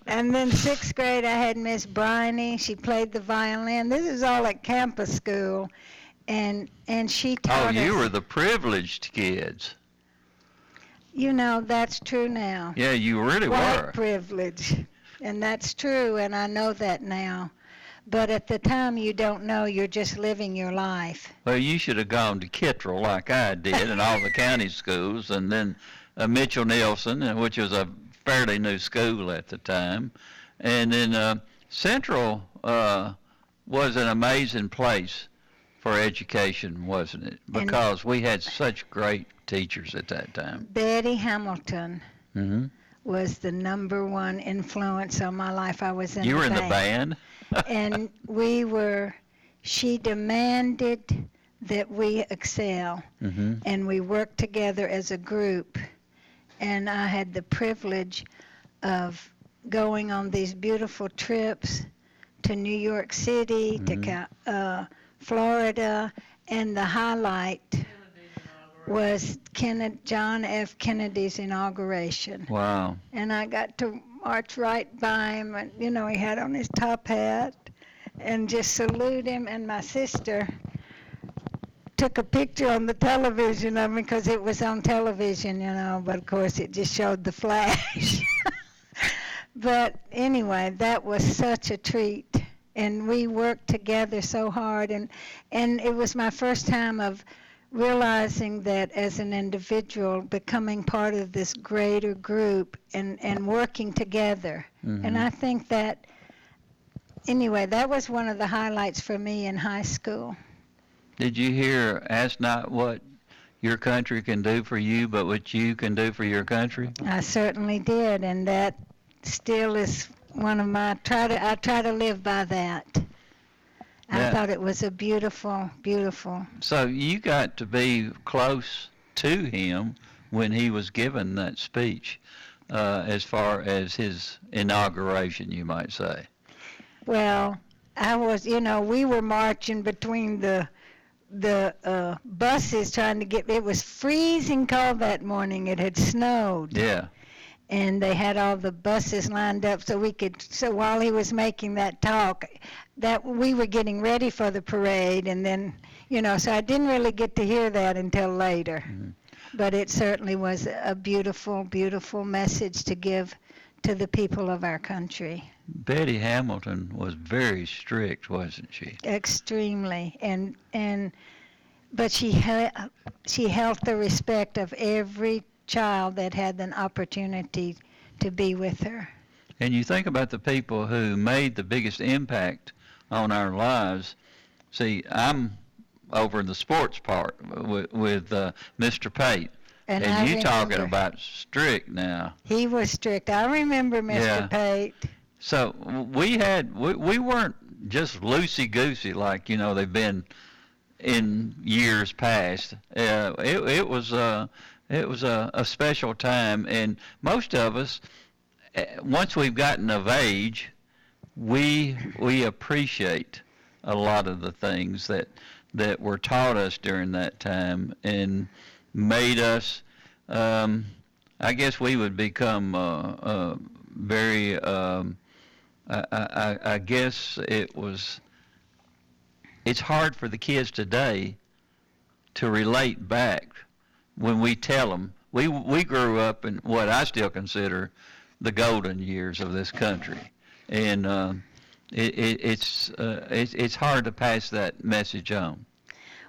and then sixth grade I had Miss Briney she played the violin this is all at campus school and and she taught. Oh, you us were the privileged kids. You know, that's true now. Yeah, you really White were. privilege. And that's true, and I know that now. But at the time, you don't know. You're just living your life. Well, you should have gone to Kittrell like I did and all the county schools, and then uh, Mitchell Neilson, uh, which was a fairly new school at the time. And then uh, Central uh, was an amazing place for education, wasn't it? Because we had such great teachers at that time. Betty Hamilton hmm was the number one influence on my life. I was in You the were in the band. band? and we were, she demanded that we excel. hmm and we worked together as a group. And I had the privilege of going on these beautiful trips to New York City, to uh, Florida, and the highlight was Kennedy, John F. Kennedy's inauguration. Wow. And I got to march right by him, and you know, he had on his top hat, and just salute him. And my sister took a picture on the television of me because it was on television, you know, but of course it just showed the flash. but anyway, that was such a treat. And we worked together so hard and and it was my first time of realizing that as an individual becoming part of this greater group and and working together. Mhm. And I think that anyway, that was one of the highlights for me in high school. Did you hear, ask not what your country can do for you, but what you can do for your country? I certainly did, and that still is one of my try to I try to live by that. I thought it was a beautiful, beautiful. So you got to be close to him when he was given that speech, uh, as far as his inauguration, you might say. Well, I was, you know, we were marching between the the uh, buses trying to get. It was freezing cold that morning. It had snowed. Yeah. and they had all the buses lined up so we could so while he was making that talk that we were getting ready for the parade and then you know so I didn't really get to hear that until later but it certainly was a beautiful beautiful message to give to the people of our country Betty Hamilton was very strict, wasn't she? extremely and and but she held she held the respect of every child that had an opportunity to be with her And you think about the people who made the biggest impact on our lives. See, I'm over in the sports part with, with uh, Mr. Pate. And I you talking about strict now. He was strict. I remember Mr. Yeah. Pate. So we had we, we weren't just loosey goosey like you know they've been in years past. Uh, it it was uh, it was a, a special time, and most of us, uh, once we've gotten of age, we we appreciate a lot of the things that that were taught us during that time and made us. Um, I guess we would become uh, uh, very. Um, I, I, I guess it was. It's hard for the kids today to relate back when we tell them we we grew up in what I still consider the golden years of this country, and uh, it, it, it's uh, it's it's hard to pass that message on.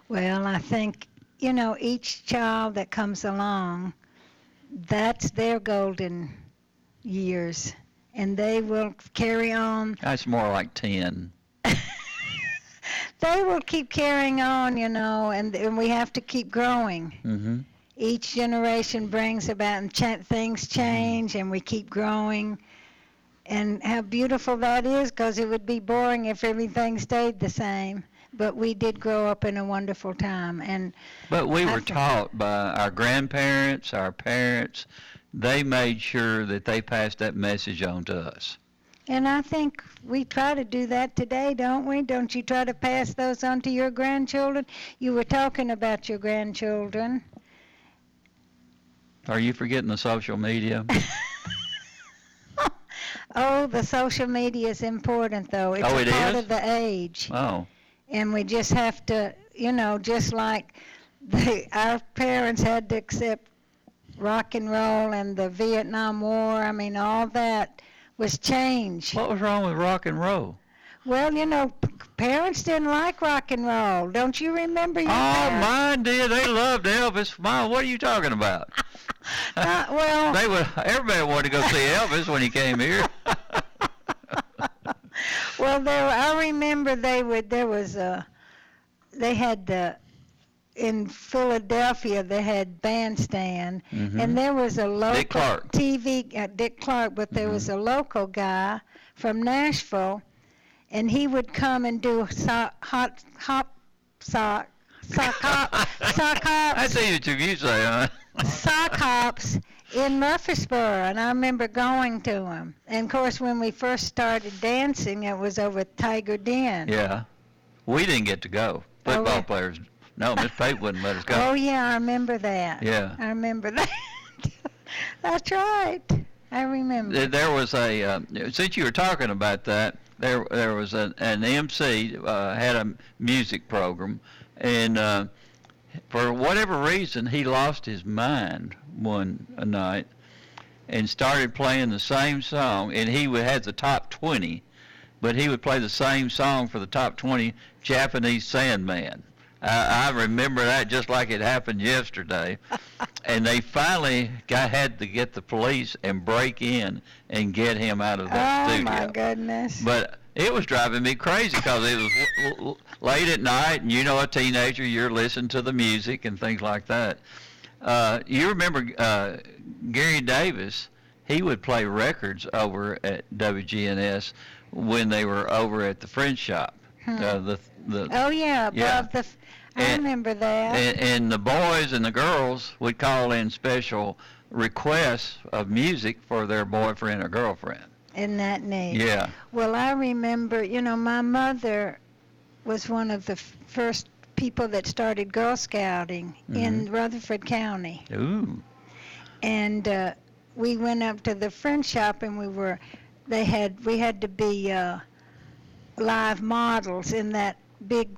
Well, I think, you know, each child that comes along, that's their golden years. And they will carry on. That's more like ten. They will keep carrying on, you know, and, and we have to keep growing. Mm-hmm. Each generation brings about and cha- things change, and we keep growing. And how beautiful that is, because it would be boring if everything stayed the same. But we did grow up in a wonderful time, and But we were taught by our grandparents, our parents. They made sure that they passed that message on to us. And I think we try to do that today, don't we? Don't you try to pass those on to your grandchildren? You were talking about your grandchildren. Are you forgetting the social media? Oh, the social media is important, though. It's Oh, a it part is? of the age. Oh, And we just have to, you know, just like the, our parents had to accept rock and roll and the Vietnam War, I mean, all that was changed. what was wrong with rock and roll? Well, you know, p- parents didn't like rock and roll. Don't you remember your Oh, parents? mine did. They loved Elvis. Mine, what are you talking about? Uh, well, They would. Everybody wanted to go see Elvis when he came here. Well, there I remember they would. There was a. They had the. In Philadelphia, they had bandstand, Mhm. and there was a local. TV. Uh, Dick Clark, but there was a local guy from Nashville, and he would come and do so, hot hop sock sock hop sock hops. That's easy to you say, huh? sock hops in Murfreesboro, and I remember going to them. And of course, when we first started dancing, it was over at Tiger Den. Yeah. We didn't get to go. Football yeah. players. No, Miss Pate wouldn't let us go. Oh yeah, I remember that. Yeah. I remember that. That's right. I remember. There- There was a uh, since you were talking about that, there there was an, an MC uh, had a music program, and uh, for whatever reason he lost his mind one night, and started playing the same song, and he would had the top twenty, but he would play the same song for the top twenty Japanese Sandman. I, I remember that just like it happened yesterday. and they finally got had to get the police and break in and get him out of that oh studio. Oh my goodness. But it was driving me crazy because it was l- l- late at night, and you know, a teenager, you're listening to the music and things like that. Uh, you remember uh, Gary Davis? he would play records over at WGNS when they were over at the French shop. Hmm. Uh, the the Oh yeah, above Yeah. the. I remember that. and, and the boys and the girls would call in special requests of music for their boyfriend or girlfriend. in that neat. Yeah. Well, I remember, you know, my mother was one of the f- first people that started Girl Scouting in Mhm. Rutherford County. Ooh. And uh, we went up to the friend shop and we were, they had, we had to be uh, live models in that big,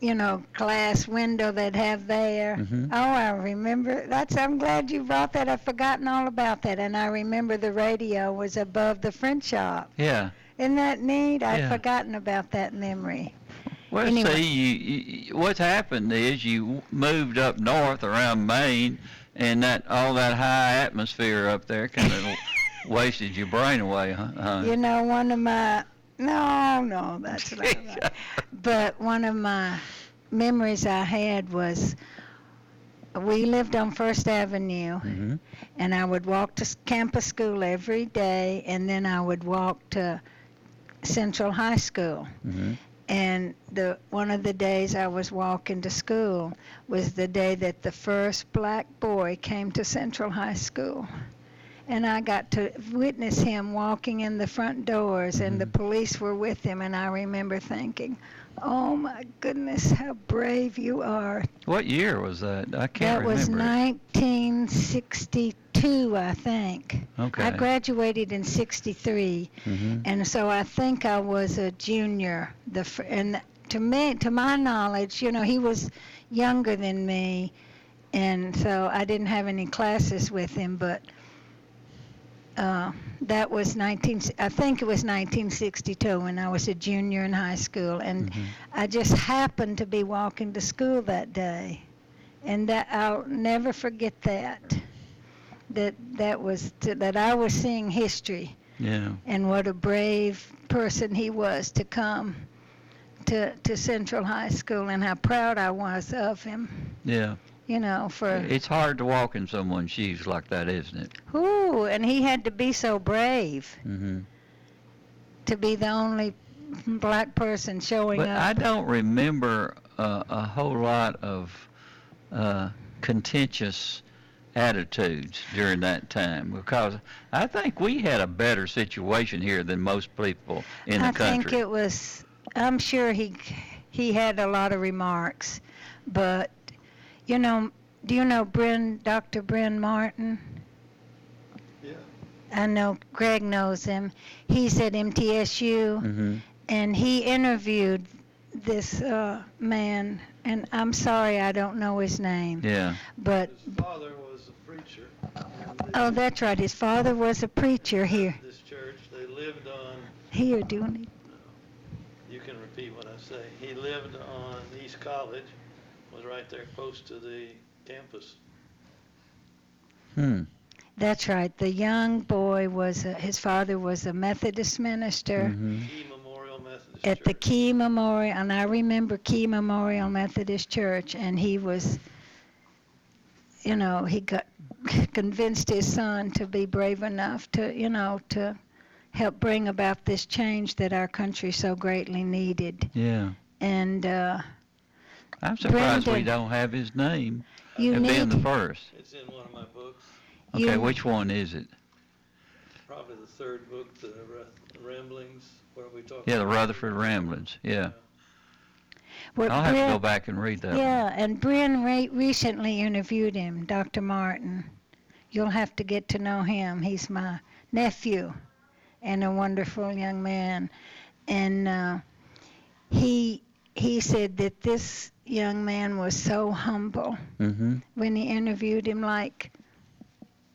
you know, glass window they'd have there. Mhm. Oh, I remember. That's. I'm glad you brought that. I've forgotten all about that. And I remember the radio was above the friend shop. Yeah. Isn't that neat? I'd Yeah. forgotten about that memory. Well, Anyway. see, you, you, what's happened is you moved up north around Maine, and that all that high atmosphere up there kind of wasted your brain away, huh? huh? You know, one of my no, no, that's not right. But one of my memories I had was we lived on First Avenue, hmm and I would walk to campus school every day, and then I would walk to Central High School. hmm And the one of the days I was walking to school was the day that the first black boy came to Central High School. And I got to witness him walking in the front doors and the police were with him and I remember thinking, "Oh my goodness, how brave you are." What year was that? I can't that was 1962, I think. Okay. I graduated in 63. hmm And so I think I was a junior. The fr- and to me, to my knowledge, you know, he was younger than me, and so I didn't have any classes with him. But uh, that was 19. I think it was 1962 when I was a junior in high school, and I just happened to be walking to school that day, and that I'll never forget that. That that was that I was seeing history Yeah. and what a brave person he was to come to to Central High School and how proud I was of him. Yeah. You know, for It's hard to walk in someone's shoes like that, isn't it? who and he had to be so brave hmm to be the only black person showing But up. I don't remember uh, a whole lot of uh, contentious attitudes during that time because I think we had a better situation here than most people in the country. I think it was. I'm sure he he had a lot of remarks, but you know, do you know Bryn, Dr. Bryn Martin? Yeah. I know Greg knows him. He's at MTSU, hmm and he interviewed this uh, man, and I'm sorry I don't know his name, Yeah. but His father was a preacher. oh, that's right. His father was a preacher here. This church, they lived on. Here, doing it. You can repeat what I say. He lived on East College, was right there close to the campus. Hmm. That's right. The young boy was a, his father was a Methodist minister Mhm. Key Memorial Methodist at the Key Memorial, and I remember Key Memorial Methodist Church, and he was, you know, he got convinced his son to be brave enough to, you know, to help bring about this change that our country so greatly needed. Yeah. And uh, I'm surprised we don't have his name you of being the need- first. It's in one of my books, Okay, You- which one is it? probably the third book, the Ra- Ramblings, where we talk. Yeah, the about- Rutherford Ramblings. Yeah. what I'll have to Brent- go back and read that one. Yeah, and Bryn re- recently interviewed him, Dr. Martin. You'll have to get to know him. He's my nephew and a wonderful young man. And uh, he he said that this young man was so humble Mm-hmm. when he interviewed him like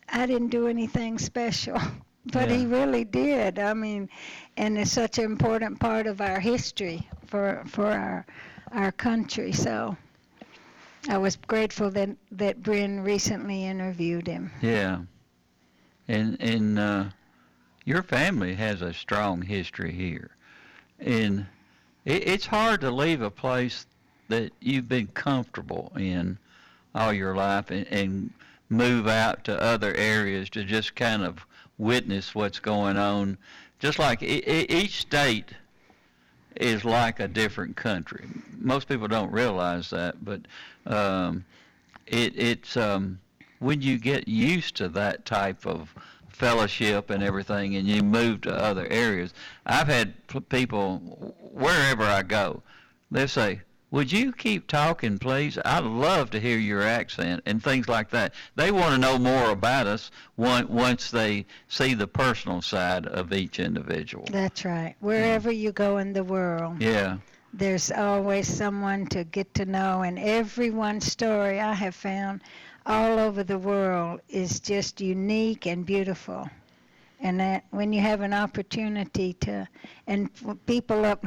I didn't do anything special. But he really did. I mean, and it's such an important part of our history for for our our country. So I was grateful that that Bryn recently interviewed him. Yeah. And and uh, your family has a strong history here, and it, it's hard to leave a place that you've been comfortable in all your life and, and move out to other areas to just kind of witness what's going on. Just like e- each state is like a different country. Most people don't realize that, but um, it, it's um, when you get used to that type of fellowship and everything, and you move to other areas. I've had people wherever I go, they say, "Would you keep talking, please? I'd love to hear your accent and things like that." They want to know more about us once they see the personal side of each individual. That's right. Wherever you go in the world, Yeah. there's always someone to get to know, and everyone's story I have found all over the world is just unique and beautiful. And that when you have an opportunity to, and people up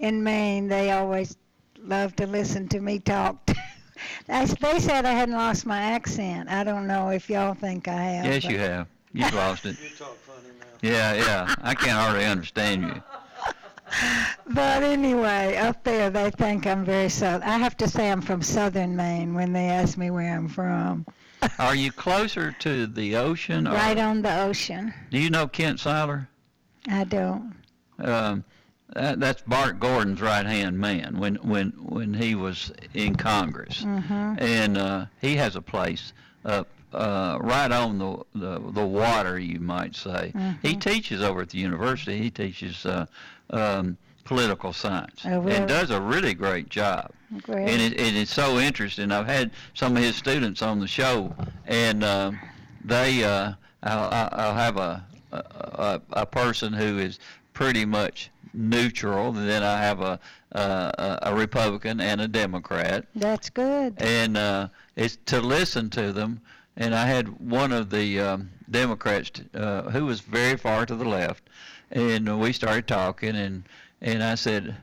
in Maine, they always love to listen to me talk. They they said I hadn't lost my accent. I don't know if y'all think I have. Yes, you have. You've lost it. You talk funny now. Yeah, yeah. I can't hardly understand you. But anyway, up there they think I'm very southern. I have to say I'm from southern Maine when they ask me where I'm from. Are you closer to the ocean? Or, Right on the ocean. Do you know Kent Syler? I don't. Um, that, that's Bart Gordon's right hand man when when when he was in Congress, Mhm. and uh, he has a place up uh, right on the, the the water, you might say. He teaches over at the university. He teaches uh, um, political science Oh, really? and does a really great job. Great. And it, it is so interesting. I've had some of his students on the show, and um they, uh, I'll, I'll have a a a person who is pretty much neutral. and Then I have a a, a Republican and a Democrat, That's good. and uh, it's to listen to them. And I had one of the um, Democrats uh, who was very far to the left, and we started talking, and and I said,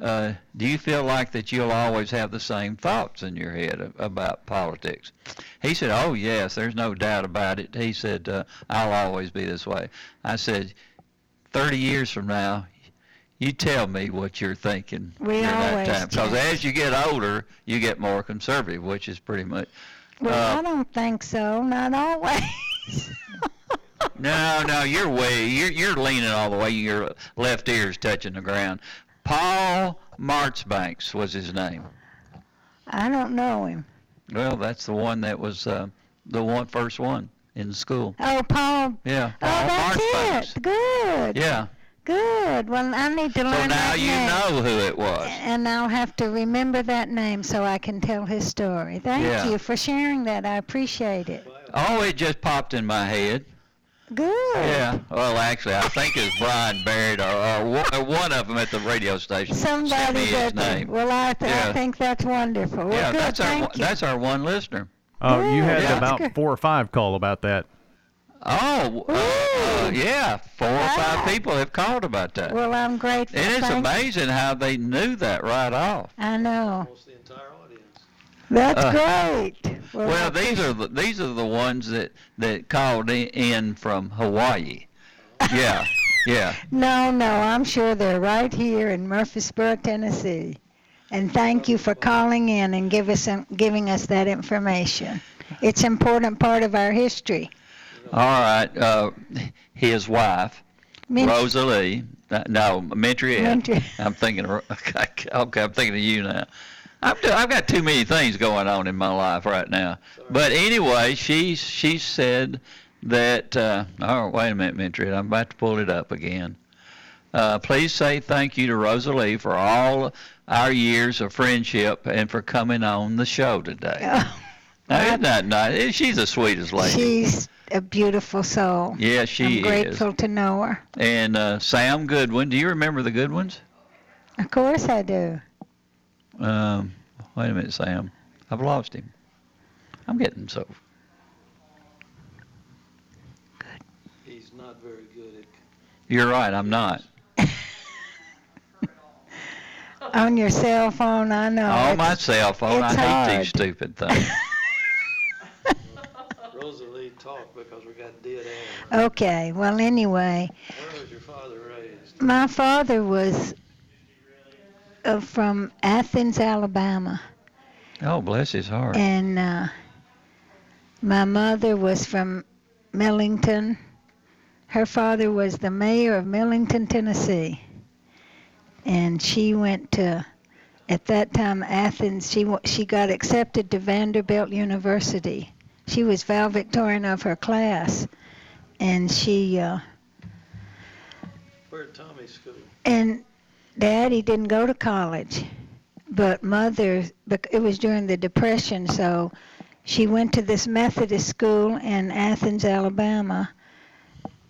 uh, "Do you feel like that you'll always have the same thoughts in your head about politics?" He said, "Oh yes, there's no doubt about it." He said, uh, "I'll always be this way." I said, "30 years from now." You tell me what you're thinking We during that always time, because as you get older, you get more conservative, which is pretty much Well, uh, I don't think so. Not always. No, no, you're way you're you're leaning all the way. Your left ear's touching the ground. Paul Marchbanks was his name. I don't know him. Well, that's the one that was uh, the one first one in school. Oh, Paul. Yeah, Oh, Paul that's Marchbanks. it. Good. Yeah. Good. Well, I need to learn. So learn now that you name. know who it was. And I'll have to remember that name so I can tell his story. Thank Yeah. you for sharing that. I appreciate it. Oh, it just popped in my head. Good. Yeah. Well, actually, I think it's Brian Barrett or, or one- of them at the radio station. sent me Somebody his that. name. Well, I, th- I think that's wonderful. Well, yeah, good. that's our Thank one- you. that's our one listener. Oh, you had Yeah. about four or five call about that. Oh, uh, uh, yeah, four or five people have called about that. Well, I'm grateful. And it's Thank- amazing how they knew that right off. I know. That's Uh, great. Well, Well, these are the, these are the ones that that called in from Hawaii. Yeah, yeah. No, no, I'm sure they're right here in Murfreesboro, Tennessee. And thank you for calling in and give us giving us that information. It's an important part of our history. All right. Uh, his wife, Rosalie. uh, No, Mentriette. Mentri- I'm thinking. Of, okay, okay, I'm thinking of you now. I've, I've got too many things going on in my life right now. But anyway, she she said that. Uh, oh, wait a minute, Mentriette. I'm about to pull it up again. Uh, please say thank you to Rosalie for all our years of friendship and for coming on the show today. Now, isn't that nice? She's the sweetest lady. She's a beautiful soul. Yeah, she is. I'm is. grateful to know her. And uh, Sam Goodwin. Do you remember the Goodwins? Of course I do. Um, wait a minute, Sam. I've lost him. I'm getting so. Good. He's not very good at. You're right. I'm not. On your cell phone, I know. On it's- my cell phone, I it's hate hard. these stupid things. Rosalie talk because we got dead air. Okay, well, anyway, Where was your father raised? my father was uh, from Athens, Alabama. oh, bless his heart. And uh, my mother was from Millington, her father was the mayor of Millington, Tennessee, and she went to at that time Athens. She she got accepted to Vanderbilt University. She was valedictorian of her class, and she uh, We're at Tommy's school. and Daddy didn't go to college, but Mother, bec- it was during the Depression, so she went to this Methodist school in Athens, Alabama,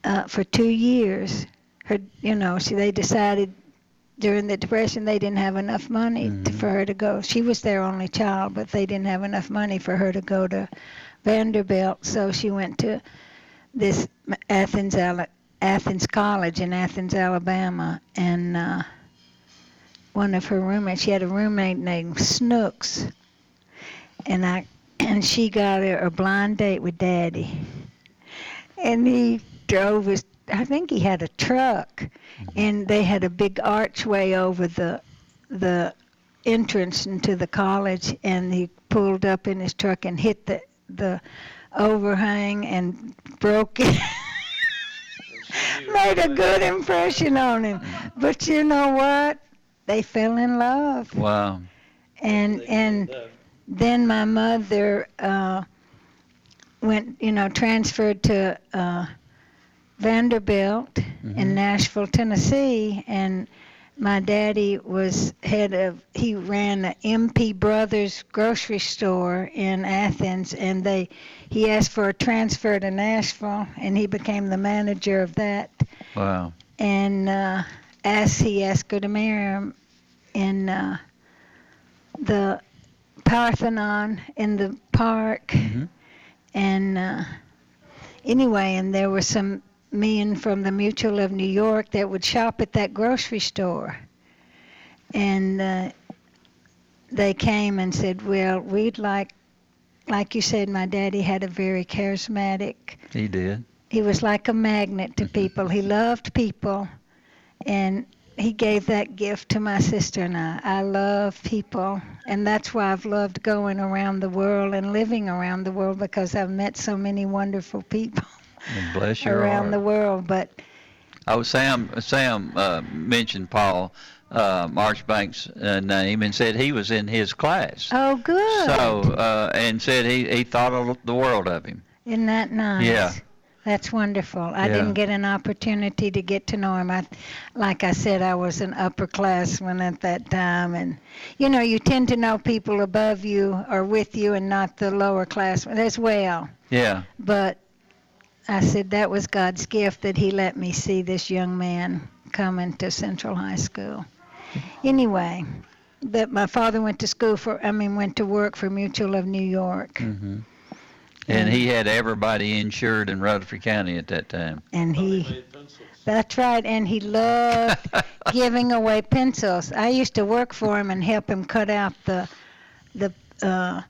uh, for two years. Her, you know, she they decided during the Depression they didn't have enough money to, for her to go. She was their only child, but they didn't have enough money for her to go to Vanderbilt, so she went to this Athens, Ala- Athens College in Athens, Alabama, and uh, one of her roommates. She had a roommate named Snooks, and I and she got her a blind date with Daddy, and he drove his. I think he had a truck, and they had a big archway over the the entrance into the college, and he pulled up in his truck and hit the the overhang and broke it. Made a good impression on him. But you know what? They fell in love. Wow. And and then my mother uh, went, you know, transferred to uh, Vanderbilt in Nashville, Tennessee, and my daddy was head of he ran the MP Brothers grocery store in Athens and they he asked for a transfer to Nashville and he became the manager of that. Wow. and uh asked he asked her to marry him in uh the Parthenon in the park. And uh anyway and there were some men from the Mutual of New York that would shop at that grocery store. And uh, they came and said, Well, we'd like, like you said, my daddy had a very charismatic, He did. he was like a magnet to people. He loved people. And he gave that gift to my sister and I. I love people. And that's why I've loved going around the world and living around the world because I've met so many wonderful people And bless your around heart. the world. But Oh, Sam. Sam uh, mentioned Paul uh, Marchbank's uh, name and said he was in his class. oh, good. So uh, and said he, he thought of the world of him. Isn't that nice? Yeah. That's wonderful. I Yeah. didn't get an opportunity to get to know him. I, like I said, I was an upperclassman at that time, and you know, you tend to know people above you or with you, and not the lower classmen as well. Yeah. But I said that was God's gift that He let me see this young man coming to Central High School. Anyway, that my father went to school for, I mean, went to work for Mutual of New York. hmm And he had everybody insured in Rutherford County at that time. and he that's right and he loved giving away pencils i used to work for him and help him cut out the the uh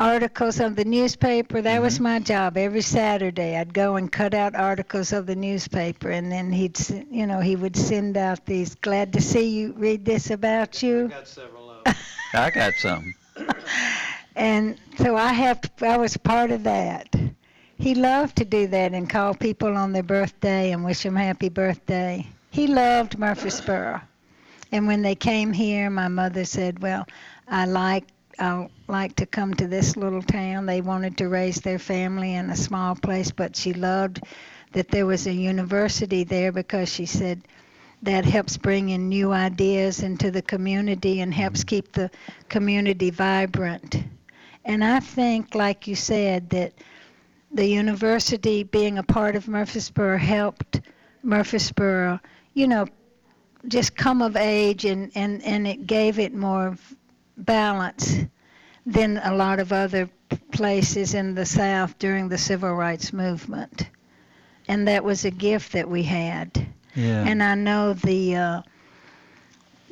articles of the newspaper that was mm-hmm. my job every saturday i'd go and cut out articles of the newspaper and then he'd you know he would send out these glad to see you read this about you I Got several of them. I got some. and so I have. I was part of that. He loved to do that and call people on their birthday and wish them happy birthday. He loved Murfreesboro. And when they came here, my mother said, "Well, I like I like to come to this little town." They wanted to raise their family in a small place, but she loved that there was a university there because she said that helps bring in new ideas into the community and helps keep the community vibrant. And I think, like you said, that the university being a part of Murfreesboro helped Murfreesboro, you know, just come of age and, and, and it gave it more balance than a lot of other places in the South during the civil rights movement. And that was a gift that we had. Yeah. And I know the uh,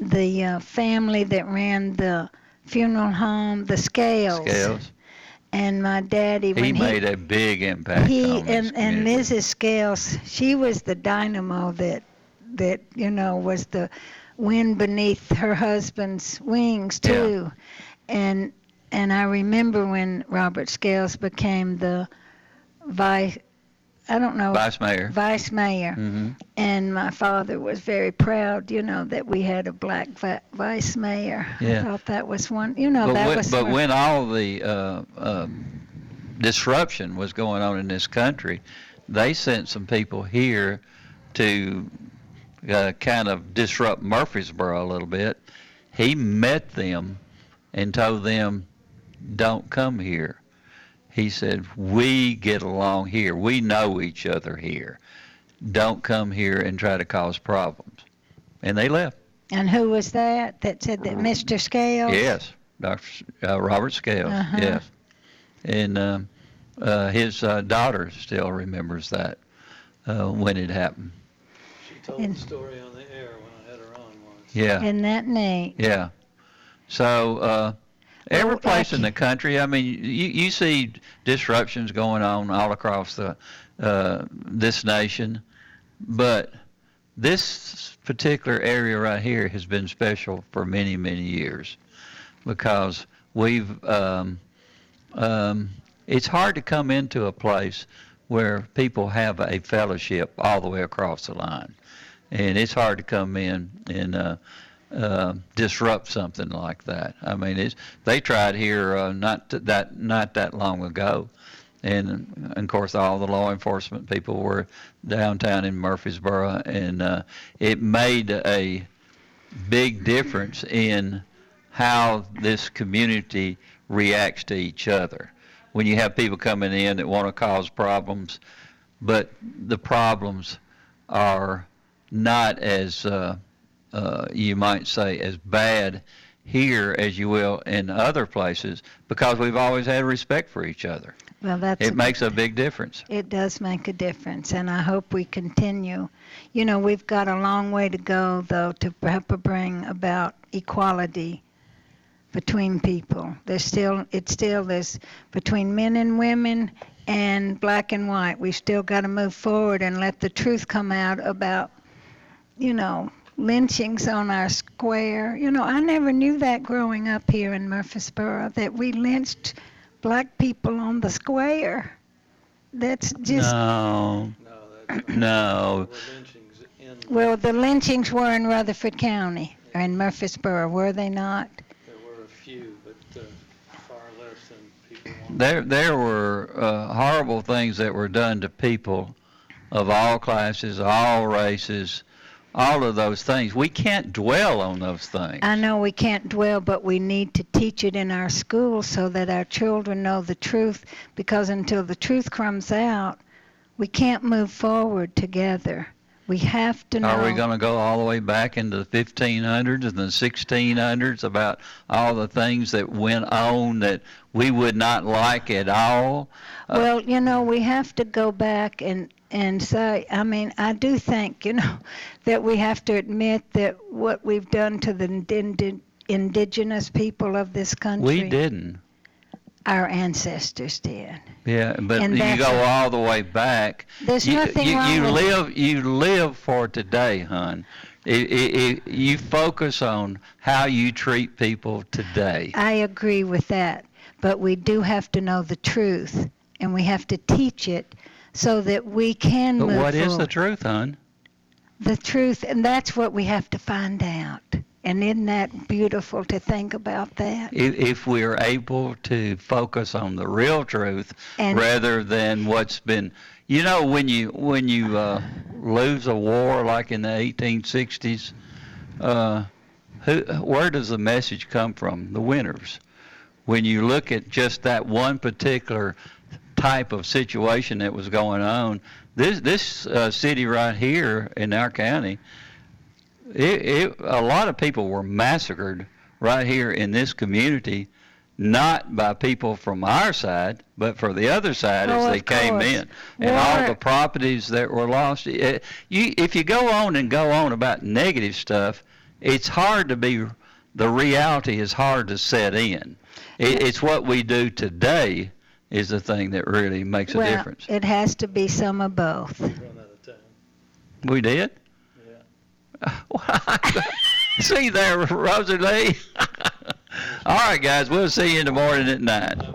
the uh, family that ran the funeral home, the Scales, Scales. and my daddy. He made a big impact he and and. Mrs. Scales, she was the dynamo that that you know was the wind beneath her husband's wings too, and and I remember when Robert Scales became the vice I don't know. Vice mayor. Vice mayor. hmm And my father was very proud, you know, that we had a black vi- vice mayor. Yeah. I thought that was one, you know, but that when, was. but one- when all the uh, um disruption was going on in this country, they sent some people here to uh, kind of disrupt Murfreesboro a little bit. He met them and told them, "Don't come here." He said, "We get along here. We know each other here. Don't come here and try to cause problems." And they left. And who was that that said that Mr. Scales? Yes, Dr. S- Uh, Robert Scales. Uh-huh. Yes, and um, uh, his uh, daughter still remembers that uh, when it happened. She told And- the story on the air when I had her on once. Yeah, Isn't that neat? yeah. So uh, every Well, place in the country, I mean, you you see disruptions going on all across the uh, this nation, but this particular area right here has been special for many many years because we've um, um, it's hard to come into a place where people have a fellowship all the way across the line, and it's hard to come in and uh, uh, disrupt something like that. I mean, it's they tried here uh, not that not that long ago, and, and of course all the law enforcement people were downtown in Murfreesboro, and uh, it made a big difference in how this community reacts to each other. When you have people coming in that want to cause problems, but the problems are not as uh, uh, you might say as bad here as you will in other places because we've always had respect for each other. Well, that's It a- makes a big difference. It does make a difference, and I hope we continue. You know, we've got a long way to go, though, to help bring about equality between people. There's still, it's still this between men and women and black and white. We've still got to move forward and let the truth come out about, you know, lynchings on our square. You know, I never knew that growing up here in Murfreesboro that we lynched black people on the square. That's just no, no. well, the lynchings were in Rutherford County or in Murfreesboro, were they not? There were a few, but uh, far less than people want. There, there were uh, horrible things that were done to people of all classes, all races, all of those things. We can't dwell on those things. I know we can't dwell, but we need to teach it in our schools so that our children know the truth. Because until the truth comes out, we can't move forward together. We have to know. Are we going to go all the way back into the 1500s and the 1600s about all the things that went on that we would not like at all? Uh, Well, you know, we have to go back and and say, I mean, I do think, you know, that we have to admit that what we've done to the indi- indigenous people of this country, we didn't. our ancestors did. Yeah, but And you go all the way back. There's you, nothing you, wrong you with- live you live for today, hon. It, it, it, you focus on how you treat people today. I agree with that, but we do have to know the truth, and we have to teach it so that we can But what is the truth, hon? the truth, and that's what we have to find out. And isn't that beautiful to think about that? If, if we're able to focus on the real truth And- rather than what's been, you know, when you when you uh, lose a war like in the 1860s, uh, who, where does the message come from? The winners. When you look at just that one particular type of situation that was going on, this this uh, city right here in our county, it, it, a lot of people were massacred right here in this community, not by people from our side, but for the other side Oh, as they came course. in, and all the properties that were lost. It, you, if you go on and go on about negative stuff, it's hard to be. The reality is hard to set in. It, it's what we do today is the thing that really makes well, a difference. It has to be some of both. We, we did? Yeah. see there, Rosalie. All right, guys. We'll see you in the morning at 9.